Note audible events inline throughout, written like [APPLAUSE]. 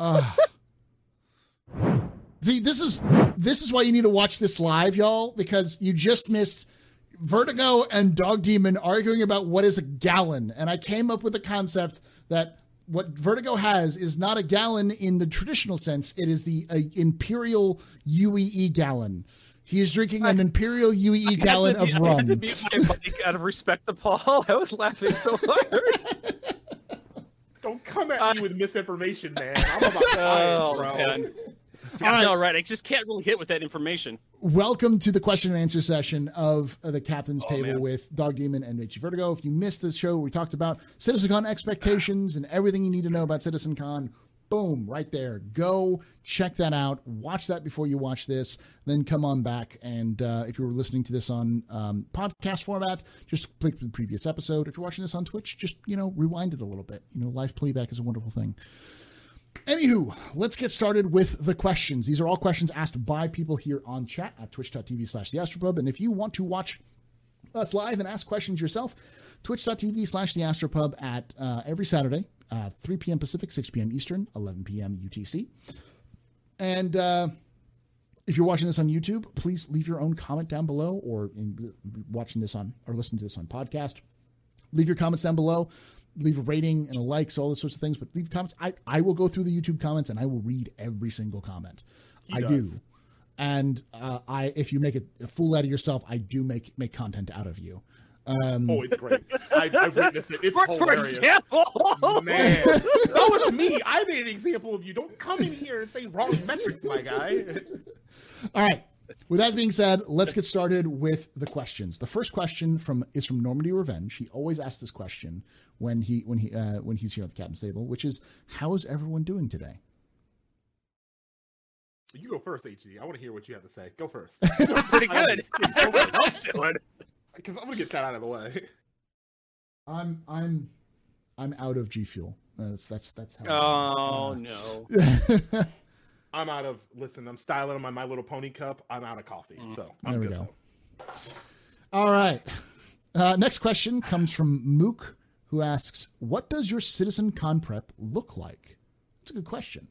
Uh, see, this is this is why you need to watch this live, y'all, because you just missed Vertigo and Dog Demon arguing about what is a gallon, and I came up with the concept that what Vertigo has is not a gallon in the traditional sense; it is the uh, Imperial UEE gallon. He is drinking an Imperial UEE gallon I to, of I rum. had to mute my mic out of respect to Paul. [LAUGHS] I was laughing so hard. [LAUGHS] Don't come at me with misinformation, man. I'm about [LAUGHS] science, oh, bro. man. [LAUGHS] All right. All right, I just can't really hit with that information. Welcome to the question and answer session of uh, the captain's Oh, table man. with Dog Demon and Richie Vertigo. If you missed this show, we talked about CitizenCon expectations and everything you need to know about CitizenCon. Boom, right there. Go check that out. Watch that before you watch this. Then come on back. And uh, if you were listening to this on um, podcast format, just click the previous episode. If you're watching this on Twitch, just you know rewind it a little bit. You know, live playback is a wonderful thing. Anywho, let's get started with the questions. These are all questions asked by people here on chat at twitch.tv slash the Astropub. And if you want to watch us live and ask questions yourself, twitch.tv slash the Astropub at uh, every Saturday, uh, 3 p.m. Pacific, 6 p.m. Eastern, 11 p.m. UTC. And uh, if you're watching this on YouTube, please leave your own comment down below or in, watching this on or listening to this on podcast. Leave your comments down below. Leave a rating and a like, so all those sorts of things. But leave comments. I, I will go through the YouTube comments and I will read every single comment. I do. And uh, I, if you make a, a fool out of yourself, I do make make content out of you. Um, Oh, it's great. I, I've witnessed it. It's For, for example, Man, [LAUGHS] that was me. I made an example of you. Don't come in here and say wrong metrics, my guy. All right. With that being said, let's get started with the questions. The first question from is from Normandy Revenge. He always asks this question when he when he uh, when he's here at the captain's table, which is, "How is everyone doing today?" You go first, HG. I want to hear what you have to say. Go first. [LAUGHS] pretty good. What's everyone else doing? Because I'm gonna get that out of the way. [LAUGHS] I'm I'm I'm out of G Fuel. That's that's that's how. Oh uh, no. [LAUGHS] I'm out of. Listen, I'm styling on my My Little Pony cup. I'm out of coffee, so I'm There we good. go. All right. Uh, next question comes from Mook, who asks, "What does your Citizen Con prep look like?" That's a good question.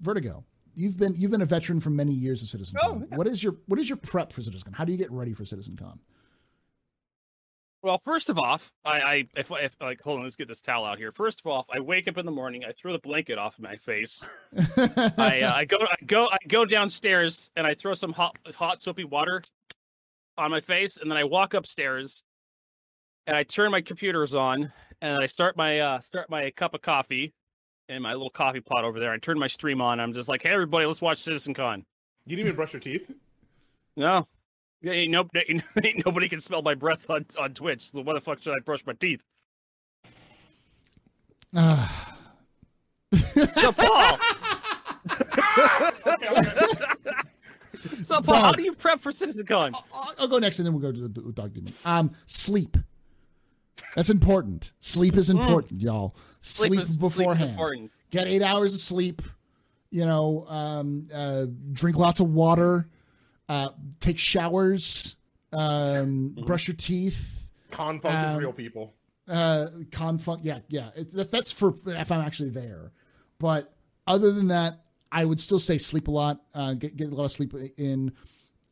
Vertigo, you've been you've been a veteran for many years of Citizen Oh, Con. yeah. What is your what is your prep for Citizen Con? How do you get ready for Citizen Con? Well, first of all, I, I if, if like hold on, let's get this towel out here. First of all, I wake up in the morning, I throw the blanket off my face. I uh, I go I go I go downstairs and I throw some hot hot soapy water on my face, and then I walk upstairs and I turn my computers on and I start my uh start my cup of coffee in my little coffee pot over there. I turn my stream on. I'm just like, hey everybody, let's watch Citizen Con. You didn't even brush your teeth. No. Yeah, ain't, no, ain't, [LAUGHS] ain't nobody can smell my breath on, on Twitch. So why the fuck should I brush my teeth? Ah, [SIGHS] So Paul, [LAUGHS] so Paul, how do you prep for CitizenCon? I'll, I'll go next, and then we'll go to the, dog demon. Um, sleep. That's important. Sleep is important, y'all. Sleep, sleep is beforehand. important. Get eight hours of sleep. You know, um, uh, drink lots of water. Uh, take showers. Um, Mm-hmm. brush your teeth. Con funk is Um, real, people. Uh, confunk. Yeah, yeah. It, that's for if I'm actually there. But other than that, I would still say sleep a lot. Uh, get get a lot of sleep in.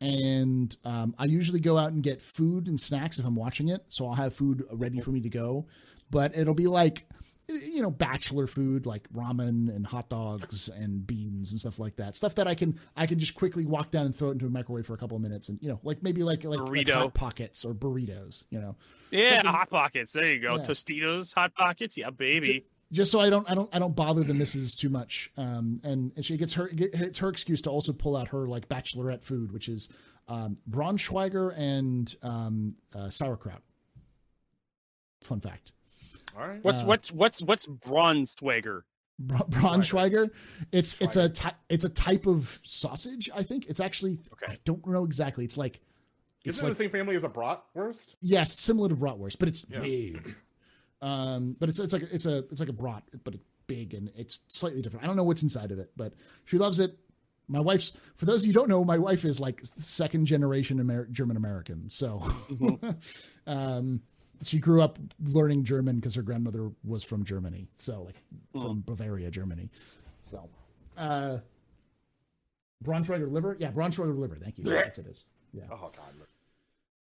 And um, I usually go out and get food and snacks if I'm watching it. So I'll have food ready for me to go. But it'll be like, you know, bachelor food like ramen and hot dogs and beans and stuff like that. Stuff that I can I can just quickly walk down and throw it into a microwave for a couple of minutes and you know, like maybe like like, like Burrito. hot pockets or burritos. You know, Yeah, Something- hot pockets. There you go. Yeah. Tostitos, hot pockets. Yeah, baby. just so I don't I don't I don't bother the missus too much. Um, and, and she gets her it's her excuse to also pull out her like bachelorette food, which is um, Braunschweiger and um, uh, sauerkraut. Fun fact: All right. What's uh, what's what's what's Braunschweiger? Bra- Braunschweiger. It's it's a ty- it's a type of sausage. I think it's actually Okay. I don't know exactly. It's like it's Isn't it like the same family as a bratwurst? yes, similar to bratwurst, but it's Yeah. big. Um, but it's it's like it's a it's like a brat, but it's big and it's slightly different. I don't know what's inside of it, but she loves it. My wife's for those of you who don't know, my wife is like second generation Amer- German American. So, [LAUGHS] um, she grew up learning German because her grandmother was from Germany, so like from Bavaria, Germany. So, uh, Braunschweiger liver. Yeah, Braunschweiger liver. Thank you. That's it is. Yeah. Oh god,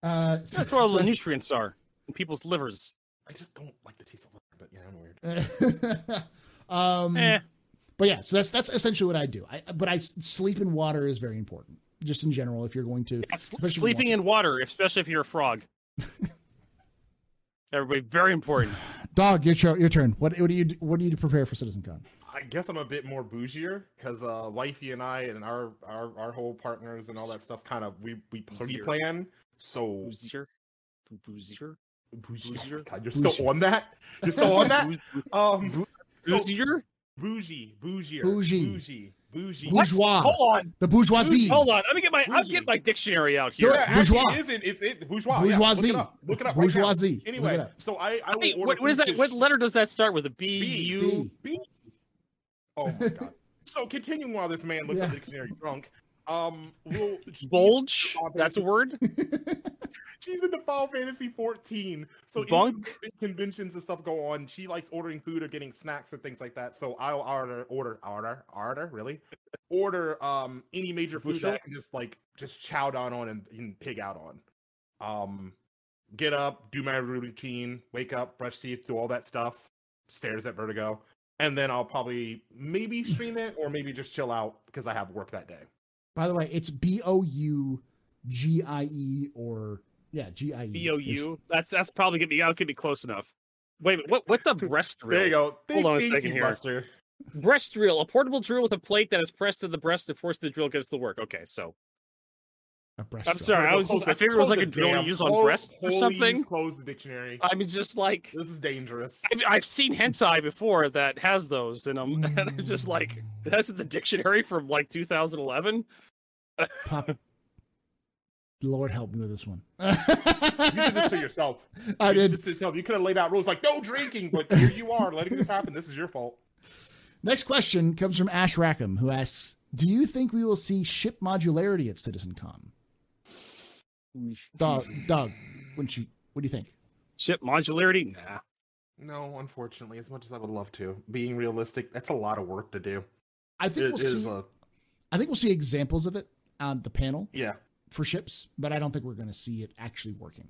Uh, That's where all the so- nutrients are in people's livers. I just don't like the taste of liver, but yeah, I'm weird. [LAUGHS] um, Eh. but yeah, so that's that's essentially what I do. I but I sleep in water is very important, just in general. If you're going to Yeah, sl- sleeping watching- in water, especially if you're a frog. [LAUGHS] Everybody, very important. [SIGHS] dog, your turn. Your turn. What what do you what do you prepare for Citizen CitizenCon? I guess I'm a bit more bougier because uh, wifey and I and our, our our whole partners and all that stuff kind of we we Bougier. pre-plan. So Boozier, boozier, bougie. Bougier. Oh God, you're Bougie. still on that? You're still on that? Um, so, boozier. Bougie, bougier, Bougie. bougie, bougie. Bourgeois. Hold on. The bourgeoisie. Hold on. Let me get my. I'll Bougie. get my dictionary out here. it. Yeah, actually, Bourgeois. it is in, it's it bourgeois. Bourgeoisie. Yeah, look it up. Look it up. right now. Bourgeoisie. Look Anyway, up. so I I will Wait, what, what is that? to What letter does that start with? A B, B, U. B. Oh my god. so continuing while this man looks Yeah. at the dictionary drunk. Um, we'll, Bulge. That's a word. [LAUGHS] She's into Final Fantasy 14. So Bunk? big conventions and stuff go on. She likes ordering food or getting snacks and things like that. So I'll order, order, order, order, really, order um any major food that I can just like just chow down on and, and pig out on. Um, get up, do my routine, wake up, brush teeth, do all that stuff. Stares at Vertigo, and then I'll probably maybe stream it or maybe just chill out because I have work that day. By the way, it's B O U G I E or yeah G I E. B O U. That's that's probably gonna be. That'll get me close enough. Wait, what [LAUGHS] what's a breast drill? There you go. Hold on a second here. Buster. Breast drill, a portable drill with a plate that is pressed to the breast to force the drill against the work. Okay, so A breast I'm drill. sorry, I Vertigo, was just, I figured it was like a drill you damn- use on close- breast or something. Close the dictionary. I mean, just like This is dangerous. I mean, I've seen hentai before that has those in them, [LAUGHS] and I'm just like, mm. that's in the dictionary from like 2011. Pop. Lord help me with this one. [LAUGHS] You did this to yourself. I You did. this to yourself. You could have laid out rules like no drinking, but here you are letting this happen. This is your fault. Next question comes from Ash Rackham, who asks, "Do you think we will see ship modularity at CitizenCon?" Dog, dog, wouldn't you? What do you think? Ship modularity? Nah. No, unfortunately, as much as I would love to, being realistic, that's a lot of work to do. I think It we'll is see. a I think we'll see examples of it on the panel yeah. For ships, but I don't think we're going to see it actually working.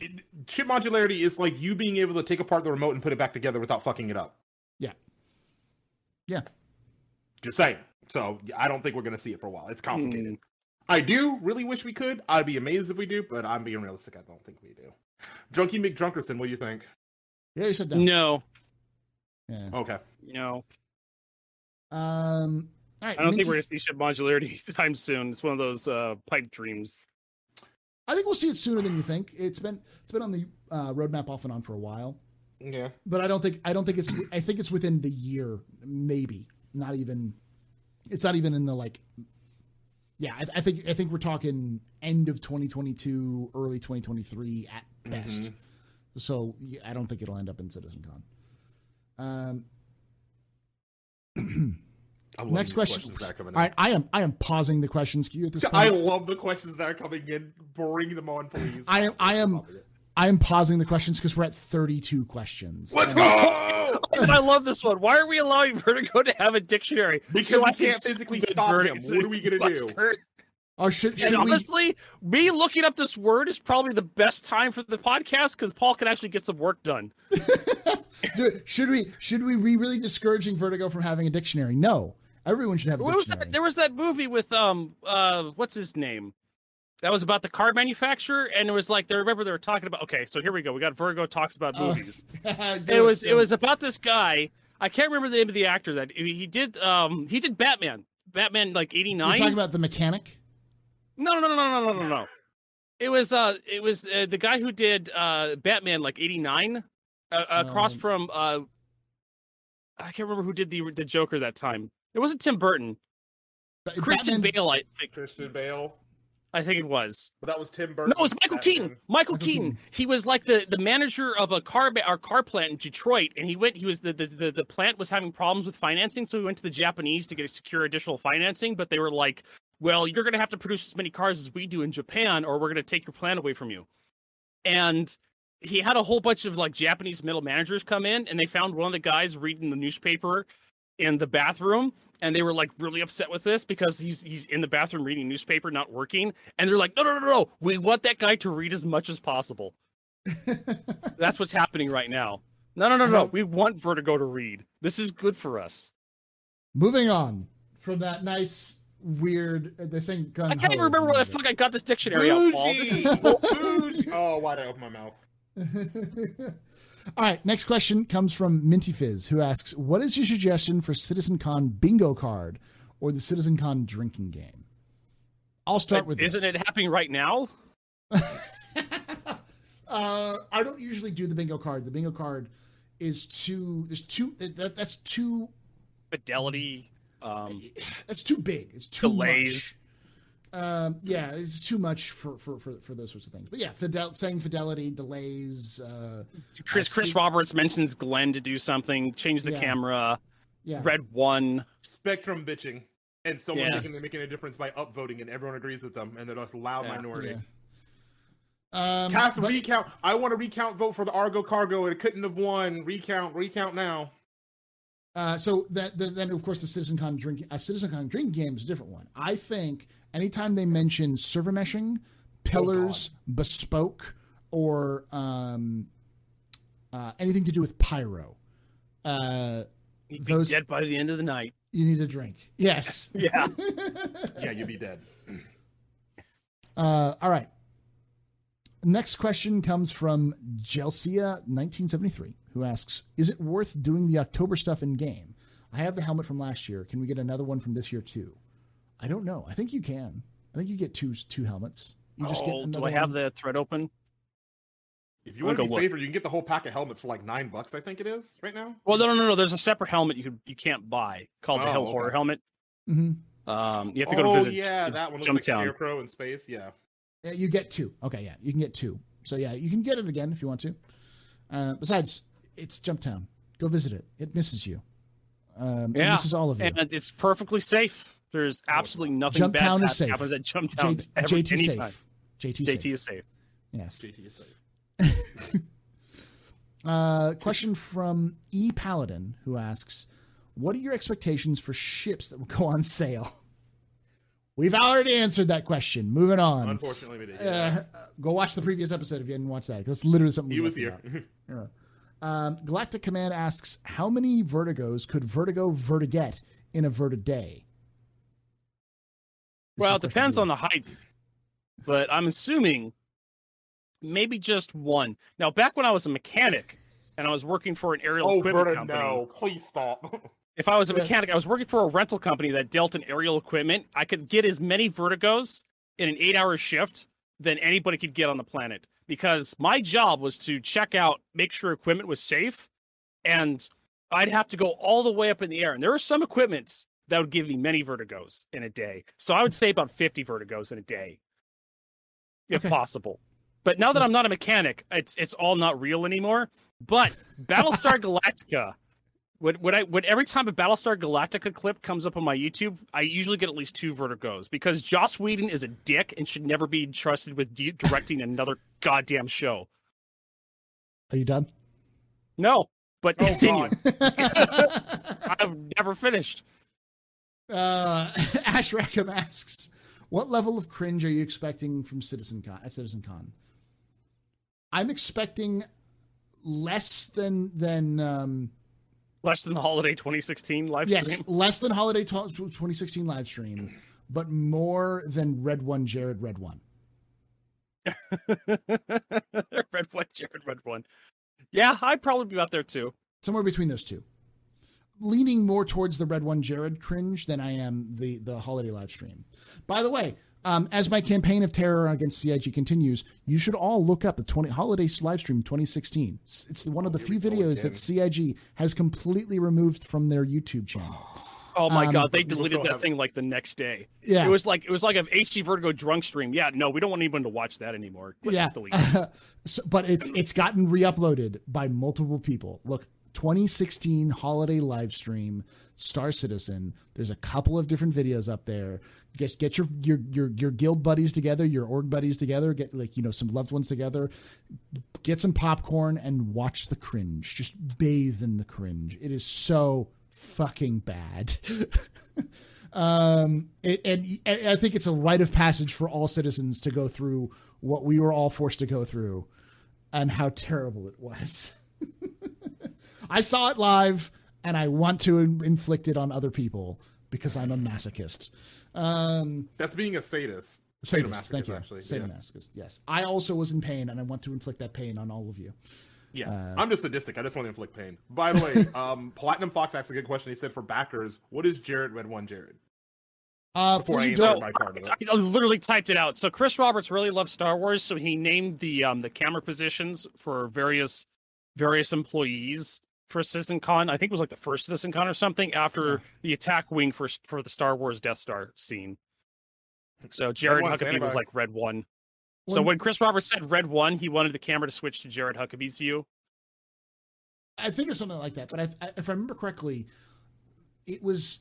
It, chip modularity is like you being able to take apart the remote and put it back together without fucking it up. Yeah. Yeah. Just saying. So I don't think we're gonna see it for a while. It's complicated. Hmm. I do really wish we could. I'd be amazed if we do, but I'm being realistic. I don't think we do. Drunky McDrunkerson, what do you think? Yeah, you said no. No, Yeah. Okay. no. Um. All right. I don't think we're gonna see ship modularity [LAUGHS] anytime soon. It's one of those uh, pipe dreams. I think we'll see it sooner than you think. It's been it's been on the uh, roadmap off and on for a while, Yeah. but I don't think I don't think it's I think it's within the year, maybe not even. It's not even in the like. Yeah, I, I think I think we're talking end of 2022, early 2023 at best. Mhm. So yeah, I don't think it'll end up in Citizen Con. Um, I'm [CLEARS THROAT] loving Next question. questions that are coming in. all right, I am I am pausing the questions queue at this [LAUGHS] point. I love the questions that are coming in. Bring them on, please. I am I am I am pausing the questions because we're at 32 questions. Let's And- go. Oh, and I love this one. Why are we allowing Vertigo to have a dictionary? Because I we can't physically stop him. What are we gonna do? Or oh, should, And should we? honestly, me looking up this word is probably the best time for the podcast because Paul can actually get some work done. [LAUGHS] should we? Should we be really discouraging Vertigo from having a dictionary? No, everyone should have a What was that? There was that movie with um uh what's his name? That was about the car manufacturer, and it was like they remember they were talking about. Okay, so here we go. We got Virgo talks about Oh, movies. [LAUGHS] Do it was do it was about this guy. I can't remember the name of the actor that he did. Um, he did Batman. Batman like eighty nine. You're nine. talking about the mechanic. No, no, no, no, no, no, no, no. It was uh, it was uh, the guy who did uh Batman like eighty nine, uh, across Um, from uh, I can't remember who did the the Joker that time. It wasn't Tim Burton. Ba- Christian Batman- Bale, I think. Christian Bale. I think it was. But that was Tim Burton. No, it was Michael Batman. Keaton. Michael Michael [LAUGHS] Keaton. Keaton. He was like the, the manager of a car our car plant in Detroit, and he went. He was the, the the the plant was having problems with financing, so he went to the Japanese to get a secure additional financing. But they were like, "Well, you're going to have to produce as many cars as we do in Japan, or we're going to take your plant away from you." And he had a whole bunch of like Japanese middle managers come in, and they found one of the guys reading the newspaper in the bathroom and they were like really upset with this because he's he's in the bathroom reading newspaper not working and they're like no no no no we want that guy to read as much as possible [LAUGHS] that's what's happening right now no no no no we want vertigo to read this is good for us Moving on from that nice, weird. uh, They're saying gun. i can't even remember where the fuck i got this dictionary out Paul. This is Bougie! Bougie! [LAUGHS] Oh, why'd I open my mouth? [LAUGHS] All right, next question comes from Minty Fizz, who asks, "What is your suggestion for Citizen Con bingo card or the Citizen Con drinking game?" I'll start with. isn't this. it happening right now [LAUGHS] Uh, I don't usually do the bingo card. The bingo card is too. There's too. That, that's too. fidelity um [SIGHS] That's too big. It's too Delays. much. Um, yeah, it's too much for, for, for, for those sorts of things. But yeah, fidel, saying fidelity, delays. Uh, chris I chris see- roberts mentions glenn to do something change the Yeah. camera yeah, red one Spectrum bitching. And someone Yes. thinking making a difference by upvoting and everyone agrees with them and they're just a loud Yeah. minority. yeah. Um, Cast but- recount. I want a recount vote for the Argo Cargo. It couldn't have won. Recount, recount now. Uh, so that the, then of course the CitizenCon drink uh, CitizenCon drinking game is a different one. I think anytime they mention server meshing, pillars, bespoke, or um, uh, anything to do with pyro, uh, He'd be Those- dead by the end of the night. you need a drink. Yes. [LAUGHS] Yeah. [LAUGHS] Yeah, you'd be dead. Uh, all right. Next question comes from Jelsia1973, who asks Is it worth doing the October stuff in game? I have the helmet from last year. Can we get another one from this year too? I don't know. I think you can. I think you get two two helmets. You just get oh, another do I have one. the thread open? If you I'm want to gonna be go look. you can get the whole pack of helmets for like nine bucks. I think it is right now. Well, no, no, no, no. There's a separate helmet you could you can't buy called the Oh, Hell okay. Horror helmet. Mhm. Um, you have to go oh to visit. Oh, yeah, that one looks like Jumptown. Scarecrow in space. Yeah. Yeah, you get two. Okay, yeah, you can get two. So yeah, you can get it again if you want to. Uh, besides, it's Jumptown. Go visit it. It misses you. Um, it Yeah, misses all of you. and it's perfectly safe. There's absolutely nothing bad Jumptown is hap- safe. happens at Jumptown J- every JT anytime. safe. JT, JT safe. is safe. Yes. JT is safe. [LAUGHS] Uh, question from E Paladin who asks, "What are your expectations for ships that will go on sale?" [LAUGHS] We've already answered that question. Moving on. Unfortunately, we did. Uh, go watch the previous episode if you didn't watch that. 'cause That's literally something he we was here. about. Yeah. Um, Galactic Command asks, "How many vertigos could Vertigo vertiget in a vert a day?" Well, it depends on the height, but I'm assuming maybe just one. Now, back when I was a mechanic and I was working for an aerial oh, equipment Verta, company, no! Please stop. [LAUGHS] if I was a mechanic, I was working for a rental company that dealt in aerial equipment. I could get as many vertigos in an eight-hour shift than anybody could get on the planet because my job was to check out, make sure equipment was safe, and I'd have to go all the way up in the air. And there were some equipments that would give me many vertigos in a day. So I would say about 50 vertigos in a day, if Okay. possible. But now that hmm. I'm not a mechanic, it's it's all not real anymore. But Battlestar [LAUGHS] Galactica, when when I when every time a Battlestar Galactica clip comes up on my YouTube, I usually get at least two vertigos because Joss Whedon is a dick and should never be trusted with di- directing another goddamn show. Are you done? No, but Oh continue. [LAUGHS] [LAUGHS] I've never finished. uh, [LAUGHS] Ash Rackham asks, "What level of cringe are you expecting from Citizen Con at Citizen Con?" I'm expecting less than than um, Less than the holiday 2016 live yes, stream. less than holiday t- 2016 live stream, but more than Red One Jared Red One. [LAUGHS] Red one, Jared Red one. Yeah, I'd probably be out there too. somewhere between those two. Leaning more towards the Red One Jared cringe than I am the the holiday live stream. By the way, um, as my campaign of terror against CIG continues, you should all look up the 20 holiday live stream 2016. It's it's one of the few videos that CIG has completely removed from their YouTube channel. [SIGHS] Oh my Um, god, they deleted that have- thing like the next day. Yeah. It was like it was like an HD Vertigo drunk stream. Yeah, no, we don't want anyone to watch that anymore. Click yeah, delete. [LAUGHS] so, but it's it's gotten re-uploaded by multiple people. Look, 2016 holiday live stream, Star Citizen. There's a couple of different videos up there. Get get your your your your guild buddies together, your org buddies together. Get like you know some loved ones together. Get some popcorn and watch the cringe. Just bathe in the cringe. It is so fucking bad. [LAUGHS] um, and, and I think it's a rite of passage for all citizens to go through what we were all forced to go through, and how terrible it was. [LAUGHS] I saw it live, and I want to inflict it on other people because I'm a masochist. Um, That's being a sadist. sadist, thank you. actually, yeah. Sadomasochist, yes. I also was in pain, and I want to inflict that pain on all of you. Yeah, Uh, I'm just sadistic. I just want to inflict pain. By the way, [LAUGHS] um, Platinum Fox asked a good question. He said, "For backers, what is Jared Red One Jared?" Uh, Before for I those don't- my part of. I literally typed it out. So Chris Roberts really loves Star Wars, so he named the um the camera positions for various various employees for Citizen Con. I think it was like the first Citizen Con or something after Yeah. the attack wing for for the Star Wars Death Star scene. So Jared Huckabee was like Red One. So When- when Chris Roberts said Red One, he wanted the camera to switch to Jared Huckabee's view. I think it's something like that. But I, I, if I remember correctly, it was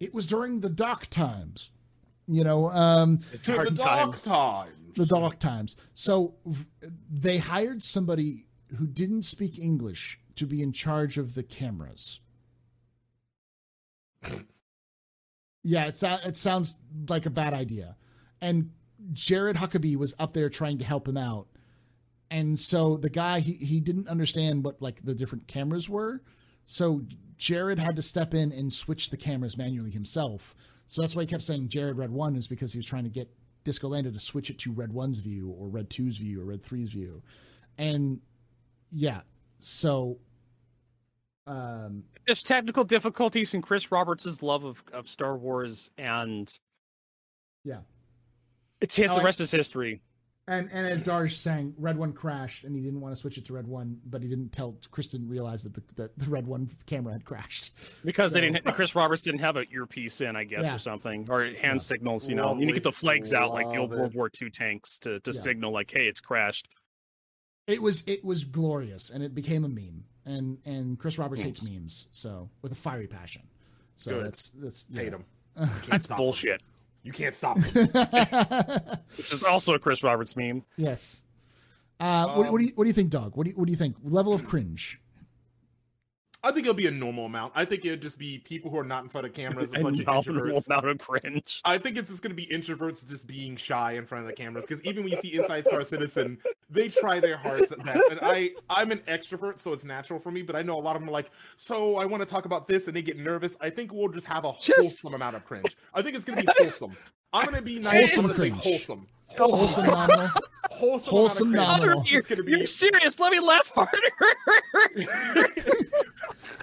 it was during the dark times. You know, um, To the Hard dark times. times. the dark times. So v- they hired somebody who didn't speak English to be in charge of the cameras. yeah, it, sou- uh, it sounds like a bad idea. And Jared Huckabee was up there trying to help him out. And so the guy he, he didn't understand what like the different cameras were. So Jared had to step in and switch the cameras manually himself. So that's why he kept saying Jared Red One is because he was trying to get Disco Lando to switch it to Red One's view or Red Two's view or Red Three's view. And yeah, so um There's technical difficulties in Chris Roberts' love of, of Star Wars and Yeah. It's his Oh, the I- rest is history. and and as Darsh saying, Red One crashed and he didn't want to switch it to Red One, but he didn't tell Chris didn't realize that the that the Red One camera had crashed. Because they didn't Chris Roberts didn't have an earpiece in, I guess, Yeah. or something. Or hand signals, you know. you need to get the flags out like the old Love World. War II tanks to, to Yeah. signal like, hey, it's crashed. It was it was glorious and it became a meme. And and Chris Roberts hates memes, so with a fiery passion. So Good. that's that's Hate yeah. him. [LAUGHS] That's stop bullshit. You can't stop him. [LAUGHS] Which is also a Chris Roberts meme. yes. Uh, what, what do you what do you think, Doug? What do you what do you think? Level of cringe. I think it'll be a normal amount. I think it'll just be people who are not in front of cameras, [LAUGHS] a bunch of introverts. amount of cringe. I think it's just going to be introverts just being shy in front of the cameras because even when you see Inside Star Citizen, they try their hardest at best. And I, I'm an extrovert, so it's natural for me. But I know a lot of them are like, so I want to talk about this, and they get nervous. I think we'll just have a Just- wholesome amount of cringe. I think it's going to be wholesome. I'm going to be [LAUGHS] nice. Wholesome I'm say cringe. Oh. wholesome. Wholesome nominal. Wholesome, Wholesome nominal. cringe. You're, It's going to you're serious. Let me laugh harder. [LAUGHS]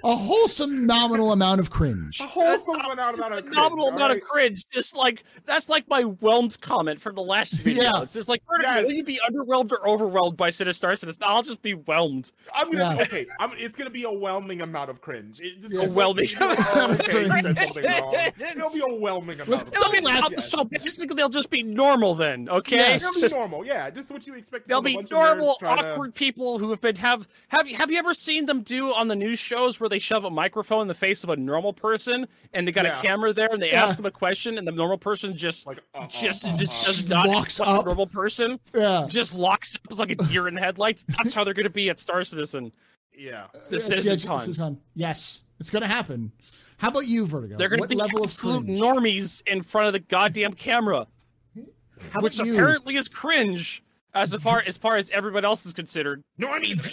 A wholesome nominal amount of cringe. a wholesome amount, amount a of cringe. nominal all amount right? of cringe. Just like that's like my whelmed comment from the last video. Yeah. It's just like, Vertigo, Yes. will you be underwhelmed or overwhelmed by Citizen Star Citizen? I'll just be whelmed. I'm gonna Yeah. okay. I'm, it's gonna be a whelming amount of cringe. It just, Yes. A whelming Oh, amount of okay, you said cringe. It'll be a whelming amount. Let's- of It'll be cringe. Yes. so basically they'll just be normal then, okay? Yes. they'll be normal, yeah. Just what you expect. They'll be bunch of nerds normal, trying to- awkward people who have been have have you have you ever seen them do on the news shows where they shove a microphone in the face of a normal person and they got Yeah. a camera there and they Yeah. ask them a question and the normal person just Like, uh, just uh, just does not Walks act up. a normal person Yeah. just locks up like a deer in the headlights. That's how they're going to be at Star Citizen. yeah. The It's- Citizen yeah, Con. Citizen Yes, it's gonna happen. How about you, Vertigo? They're going to what be level of absolute cringe? normies in front of the goddamn camera, How which about apparently is cringe as far as far as everyone else is considered. Normies.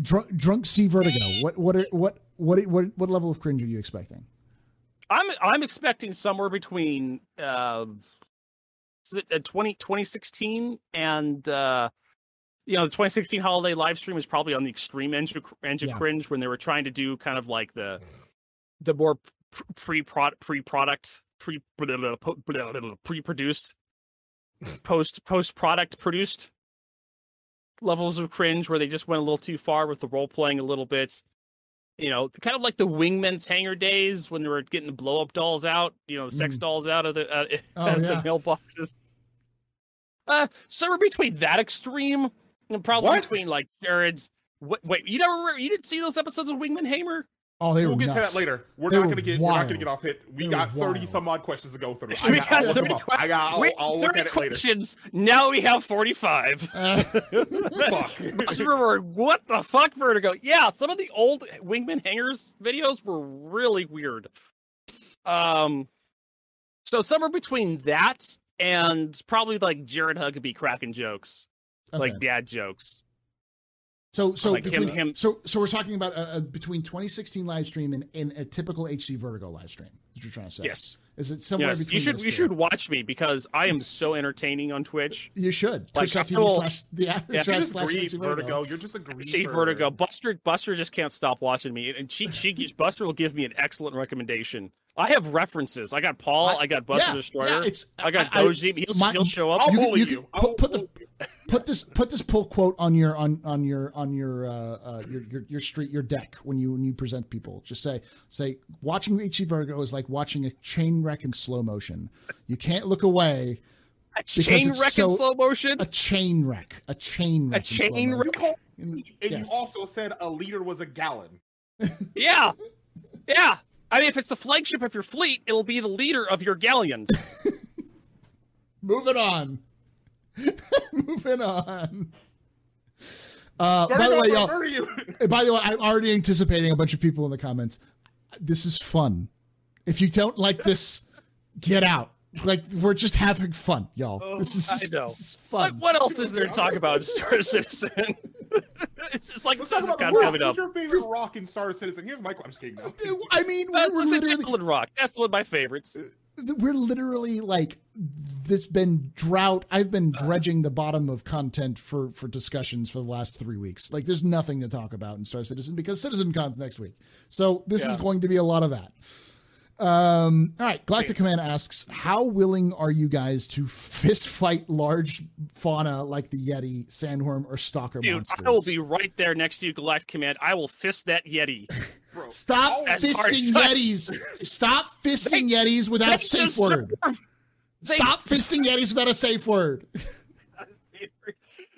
drunk drunk C Vertigo. What what are, what what what what level of cringe are you expecting? I'm I'm expecting somewhere between uh, is it, uh 20, 2016 and uh, you know the 2016 holiday live stream was probably on the extreme end of, edge of Yeah. cringe when they were trying to do kind of like the the more pre [LAUGHS] product pre product pre pre produced post post product produced levels of cringe where they just went a little too far with the role playing a little bit you know, kind of like the Wingman's Hangar days when they were getting the blow up dolls out, you know, the sex Mm. dolls out of the uh, [LAUGHS] Oh, out of the mailboxes. Uh, somewhere between that extreme and probably What? between like Jared's. Wait, wait, you never, you didn't see those episodes of Wingman Hangar? Oh, they we'll were get nuts. to that later. We're They not gonna get. We're not gonna get off hit. We They got thirty wild. some odd questions to go through. [LAUGHS] I We got. got 30 them. I got. I'll, I'll 30 at later. questions. Now we have 45. [LAUGHS] Uh, Fuck. Remember what the fuck Vertigo. Yeah, some of the old Wingman Hangers videos were really weird. Um, so somewhere between that and probably like Jared Huckabee cracking jokes, like dad jokes. So so like between, him- so so we're talking about uh, uh, between 2016 live stream and, and a typical HD Vertigo live stream. Is what you're trying to say? Yes, Is it somewhere yes. between? You should those you two? should watch me because I am so entertaining on Twitch. You should. Like, Twitch.tv I will- slash the Yeah, You're slash slash greed, HD Vertigo. You're just a greed. See Vertigo. Buster Buster just can't stop watching me, and she she Buster will give me an excellent recommendation. I have references. I got Paul. I, got Buster yeah, Destroyer. yeah, it's I got I- I- Doji. He'll, my- he'll show up. I'll You can- bully you you. can I'll put- put the- you. Put this put this pull quote on your on on your on your uh, uh your, your your street your deck when you when you present people just say say watching HD Virgo is like watching a chain wreck in slow motion you can't look away a chain wreck so- in slow motion. a chain wreck a chain wreck in slow chain motion. You And- and yes. you also said a liter was a gallon. [LAUGHS] Yeah, yeah. I mean, if it's the flagship of your fleet, it'll be the leader of your galleons. [LAUGHS] moving on [LAUGHS] moving on uh by the way y'all are you? And by the way, I'm already anticipating a bunch of people in the comments. This is fun. If you don't like this, get out. Like we're just having fun, y'all. This is, I know. This is What, fun. what else is there to talk about in Star Citizen? [LAUGHS] it's just like Let's talk Citizen about the coming up. Who's your favorite rock in Star Citizen? Here's my. I'm just kidding. No. I mean, That's we're the literally, Timberland Rock. That's one of my favorites. We're literally like this. Been drought. I've been dredging the bottom of content for for discussions for the last three weeks. Like, there's nothing to talk about in Star Citizen because Citizen Con's next week. So this is going to be a lot of that. Um, all right, Galactic Command asks, how willing are you guys to fist fight large fauna like the Yeti, Sandworm, or Stalker Dude, monsters? I will be right there next to you, Galactic Command. I will fist that Yeti. [LAUGHS] Stop I'll- As hard fisting Yetis. Stop fisting Yetis without a safe word. they- Stop fisting Yetis without a safe word.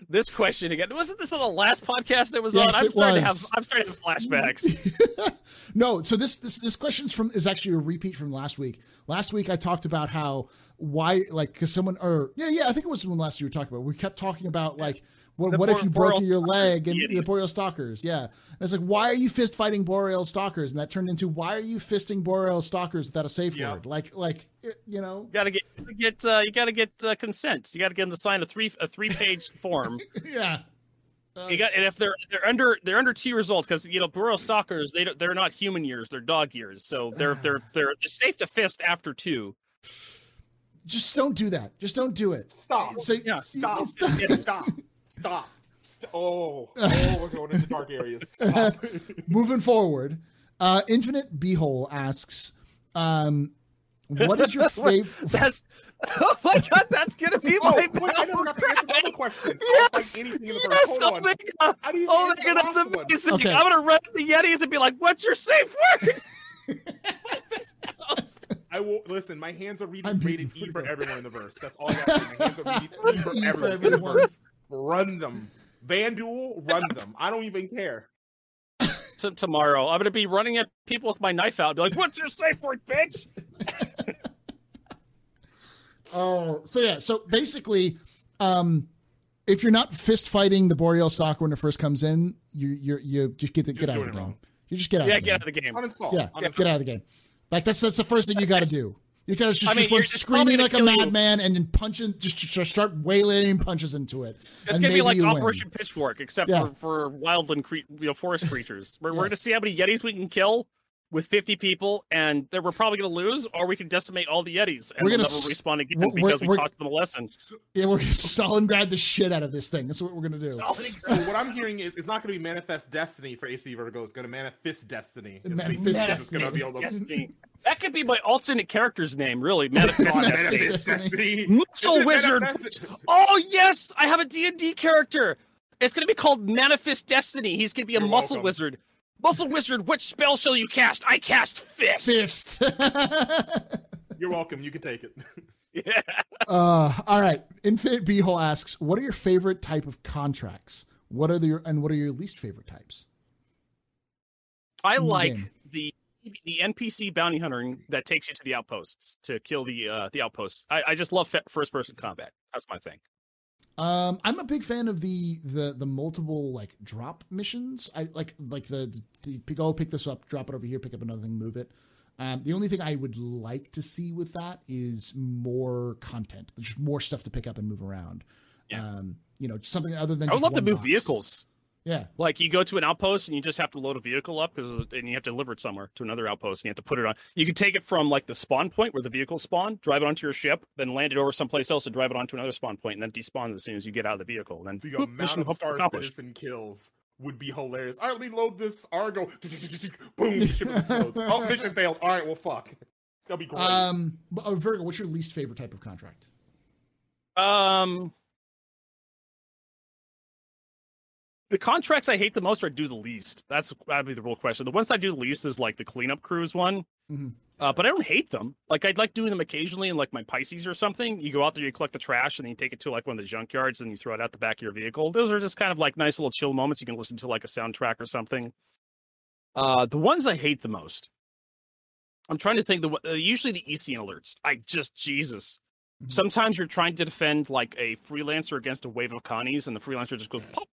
This question again. Wasn't this on the last podcast that was Yes, on? I'm starting to have. I'm starting to have flashbacks. [LAUGHS] No, so this this this question's from is actually a repeat from last week. Last week I talked about how why like because someone or yeah yeah I think it was when last year we were talking about. We kept talking about like what The what if Bor- you broke Boreal your leg and the boreal stalkers yeah. And it's like why are you fist fighting boreal stalkers and that turned into why are you fisting boreal stalkers without a safe Yeah. word like like you know You gotta get you get uh, you gotta get uh, consent. You gotta get them to sign a three a three page [LAUGHS] form. yeah You got and if they're they're under they're under T results because you know Boreal stalkers they don't- they're not human years they're dog years so they're they're they're, they're safe to fist after two. just don't do that just don't do it Stop. so Yeah, Stop. Stop. Stop. St- Oh, oh, we're going into dark areas. Stop. [LAUGHS] moving forward uh infinite beehole asks um what is your [LAUGHS] favorite That's oh my god that's gonna be [LAUGHS] Oh, my wait, I never got to answer the other question. Yes! I don't like anything in the Yes, first. Hold on. Omega! How do you Oh answer my the god, that's last one? amazing! Okay. I'm gonna run to the Yetis and be like, "What's your safe word?" I will listen. My hands are reading I'm rated E for everyone in the verse. That's all I got. My hands are reading E for everyone in the verse. Run them. Vanduel, run them. I don't even care. [LAUGHS] T- tomorrow, I'm gonna be running at people with my knife out, and be like, "What's your safe word, bitch?" [LAUGHS] Oh, so yeah. So basically, um, if you're not fist fighting the boreal stalker when it first comes in, you you you just get the, get You're out of the game. wrong. You just get out. Yeah, of the get game. out of the game. Uninstall. Yeah, Uninstall. get out of the game. Like that's that's the first thing you got to do. You gotta just, I mean, just just screaming like a gonna kill you. madman and then punching, just, just start waylaying punches into it. It's gonna be like you win. Operation Pitchfork, except Yeah. for for wildland cre- you know forest creatures. We're, we're gonna see how many Yetis we can kill with 50 people, and then we're probably gonna lose, or we can decimate all the Yetis and We're gonna never s- respawn again we're- because we we're- taught them a lesson. Yeah, we're gonna [LAUGHS] Stalingrad the shit out of this thing. That's what we're gonna do. So what I'm hearing is it's not going to be manifest destiny for HD Vertigo. It's going to manifest destiny. Manifest Destiny. going to be able to Destiny. That could be my alternate character's name, really. Manifest Destiny. Manifest manifest Destiny. destiny. Muscle [LAUGHS] Wizard. Oh yes, I have a D&D character. It's going to be called Manifest Destiny. He's going to be a You're muscle welcome. wizard. Muscle wizard, which spell shall you cast? I cast fist. Fist. [LAUGHS] You're welcome. You can take it. [LAUGHS] Yeah. uh, all right. Infinite Beehole asks, "What are your favorite type of contracts? What are your and what are your least favorite types?" I like the the NPC bounty hunter that takes you to the outposts to kill the uh, the outposts. I, I just love first person combat. That's my thing. Um, I'm a big fan of the the the multiple like drop missions. I like like the, the, the go pick this up, drop it over here, pick up another thing, move it. Um, the only thing I would like to see with that is more content, just more stuff to pick up and move around. Yeah. Um, you know, something other than. I would love to move box. vehicles. Yeah. Like you go to an outpost and you just have to load a vehicle up because and you have to deliver it somewhere to another outpost and you have to put it on. You can take it from like the spawn point where the vehicle spawn, drive it onto your ship, then land it over someplace else and drive it onto another spawn point and then despawn as soon as you get out of the vehicle. And then the amount of Star Citizen kills would be hilarious. All right, let me load this Argo. [LAUGHS] Boom, ship explodes. oh, [LAUGHS] mission failed. All right, well, fuck. That'll be great. Um, oh, Virgo, what's your least favorite type of contract? Um, the contracts I hate the most are do the least. That's that'd be the real question. The ones I do the least is like the cleanup crews one. Mm-hmm. Uh, but I don't hate them. Like I'd like doing them occasionally in like my Pisces or something. You go out there, you collect the trash, and then you take it to like one of the junkyards, and you throw it out the back of your vehicle. Those are just kind of like nice little chill moments. You can listen to like a soundtrack or something. Uh, the ones I hate the most. I'm trying to think. The uh, usually the ECN alerts. I just Jesus. Mm-hmm. Sometimes you're trying to defend like a freelancer against a wave of connies, and the freelancer just goes pop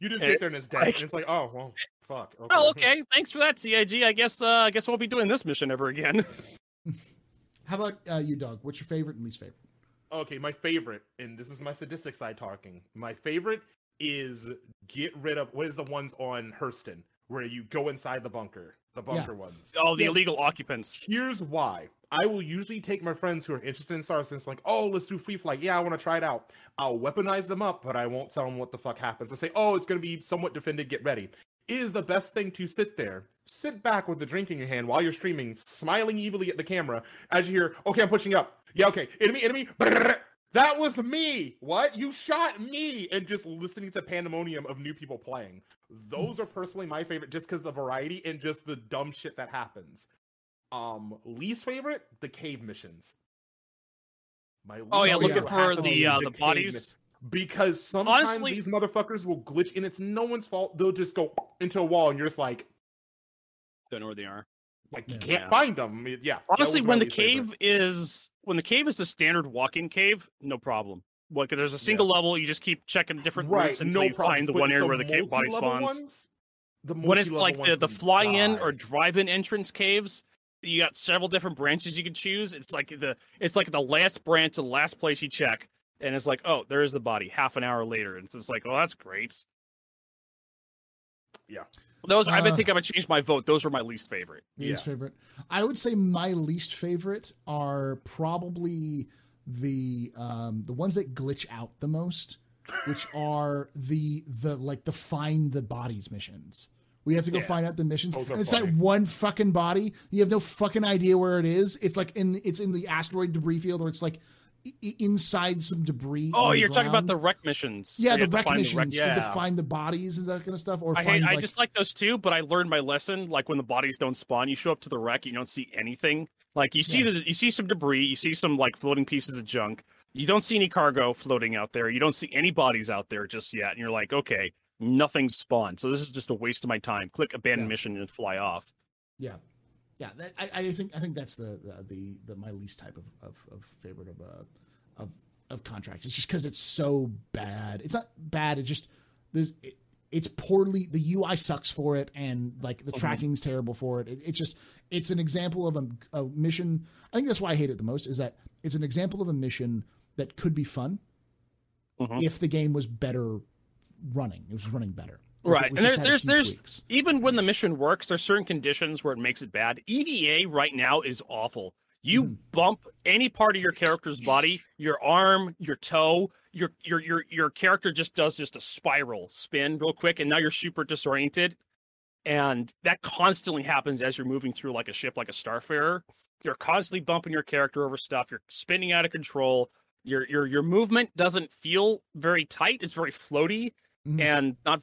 you just sit there and it's dead. Like, and it's like, oh well, fuck. [LAUGHS] Okay. Well, okay. Thanks for that, CIG. I guess uh, I guess I won't be doing this mission ever again. [LAUGHS] How about uh, you, Doug? What's your favorite and least favorite? Okay, my favorite, and this is my sadistic side talking. My favorite is get rid of what is the ones on Hurston where you go inside the bunker, the bunker yeah. ones. Oh, the yeah. illegal occupants. Here's why. I will usually take my friends who are interested in Star Citizen, like, oh, let's do free flight. Yeah, I want to try it out. I'll weaponize them up, but I won't tell them what the fuck happens. I say, oh, it's going to be somewhat defended. Get ready. It is the best thing to sit there, sit back with the drink in your hand while you're streaming, smiling evilly at the camera as you hear, okay, I'm pushing up. Yeah, okay, enemy, enemy. That was me. What? You shot me. And just listening to pandemonium of new people playing. Those are personally my favorite just because the variety and just the dumb shit that happens. Um, least favorite, the cave missions. My oh yeah, looking for the uh, the, the bodies. Because sometimes Honestly, these motherfuckers will glitch and it's no one's fault. They'll just go into a wall and you're just like, don't know where they are. Like you can't yeah. find them. Yeah. Honestly, when the cave favorite. is when the cave is the standard walk-in cave, no problem. Like there's a single yeah. level, you just keep checking different right, routes until no you find the one area where the cave body spawns. Ones, the when it's like the the fly-in or drive-in entrance caves, you got several different branches you can choose. It's like the it's like the last branch, the last place you check, and it's like, oh, there is the body. Half an hour later, and it's just like, oh, that's great. Yeah. Those uh, I think I would change my vote. Those were my least favorite. Least yeah. favorite. I would say my least favorite are probably the um the ones that glitch out the most, which [LAUGHS] are the the like the find the bodies missions. We have to go yeah. find out the missions. And it's funny. that one fucking body. You have no fucking idea where it is. It's like in it's in the asteroid debris field, or it's like inside some debris. Oh, you're talking about the wreck missions. Yeah, the wreck missions. The wreck, yeah. To find the bodies and that kind of stuff. Or I, find, hate, like, I just like those too, but I learned my lesson. Like when the bodies don't spawn, you show up to the wreck, you don't see anything. Like you see yeah. the you see some debris, you see some like floating pieces of junk. You don't see any cargo floating out there. You don't see any bodies out there just yet, and you're like, okay, nothing spawned. So this is just a waste of my time. Click abandon yeah. mission and fly off. Yeah yeah, that, I, I, think I think that's the the, the, the my least type of, of, of favorite of uh, of of contracts. It's just because it's so bad. It's not bad. It's just there's it, it's poorly. The UI sucks for it, and like the okay. tracking's terrible for it. it. It's just it's an example of a, a, mission. I think that's why I hate it the most. Is that it's an example of a mission that could be fun mm-hmm. if the game was better running. It was running better. Right, and there, there's there's tweaks. even when the mission works, there's certain conditions where it makes it bad. EVA right now is awful. You mm. bump any part of your character's body, your arm, your toe, your your your your character just does just a spiral spin real quick, and now you're super disoriented. And that constantly happens as you're moving through like a ship, like a starfarer. You're constantly bumping your character over stuff. You're spinning out of control. Your your your movement doesn't feel very tight. It's very floaty mm. and not.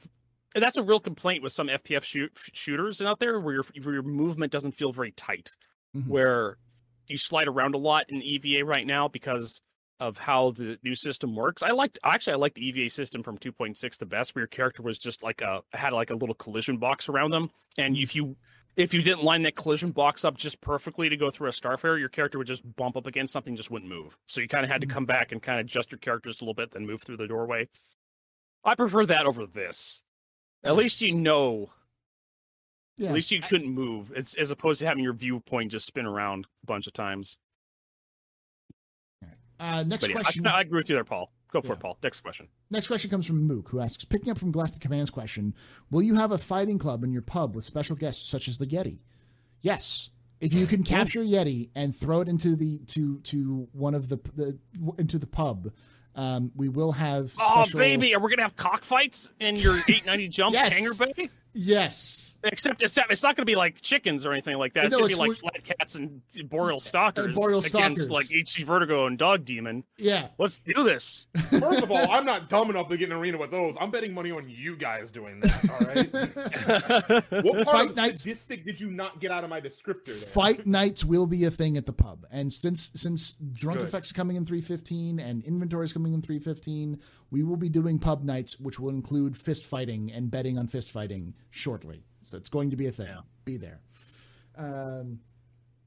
And that's a real complaint with some FPF shoot, shooters out there, where your where your movement doesn't feel very tight. Mm-hmm. Where you slide around a lot in EVA right now because of how the new system works. I liked actually I liked the EVA system from 2.6 the best, where your character was just like a had like a little collision box around them, and if you if you didn't line that collision box up just perfectly to go through a starfarer, your character would just bump up against something, just wouldn't move. So you kind of had to Mhm. come back and kind of adjust your characters a little bit, then move through the doorway. I prefer that over this. At least you know. Yeah. At least you couldn't move, it's, as opposed to having your viewpoint just spin around a bunch of times. Uh, next But yeah, I, question. I agree with you there, Paul. Go for Yeah. it, Paul. Next question. Next question comes from Mook, who asks, picking up from Galactic Command's question, will you have a fighting club in your pub with special guests such as the Yeti? Yes. If you can [LAUGHS] capture Yeti and throw it into the to to one of the the into the pub, um, we will have. Oh, special- baby, are we gonna have cockfights in your 890 jump [LAUGHS] Yes. hangar bay? Yes. Except, except it's not going to be like chickens or anything like that. It's No, going to be like flat cats and boreal stalkers boreal against stalkers. like HD Vertigo and Dog Demon. Yeah. Let's do this. First of all, I'm not dumb enough to get in an arena with those. I'm betting money on you guys doing that. All right. [LAUGHS] What part Fight of the night- did you not get out of my descriptor? There? Fight nights will be a thing at the pub, and since since drunk Good. effects are coming in three fifteen and inventory is coming in three fifteen, we will be doing pub nights, which will include fist fighting and betting on fist fighting shortly. So it's going to be a thing. Yeah. Be there. Um,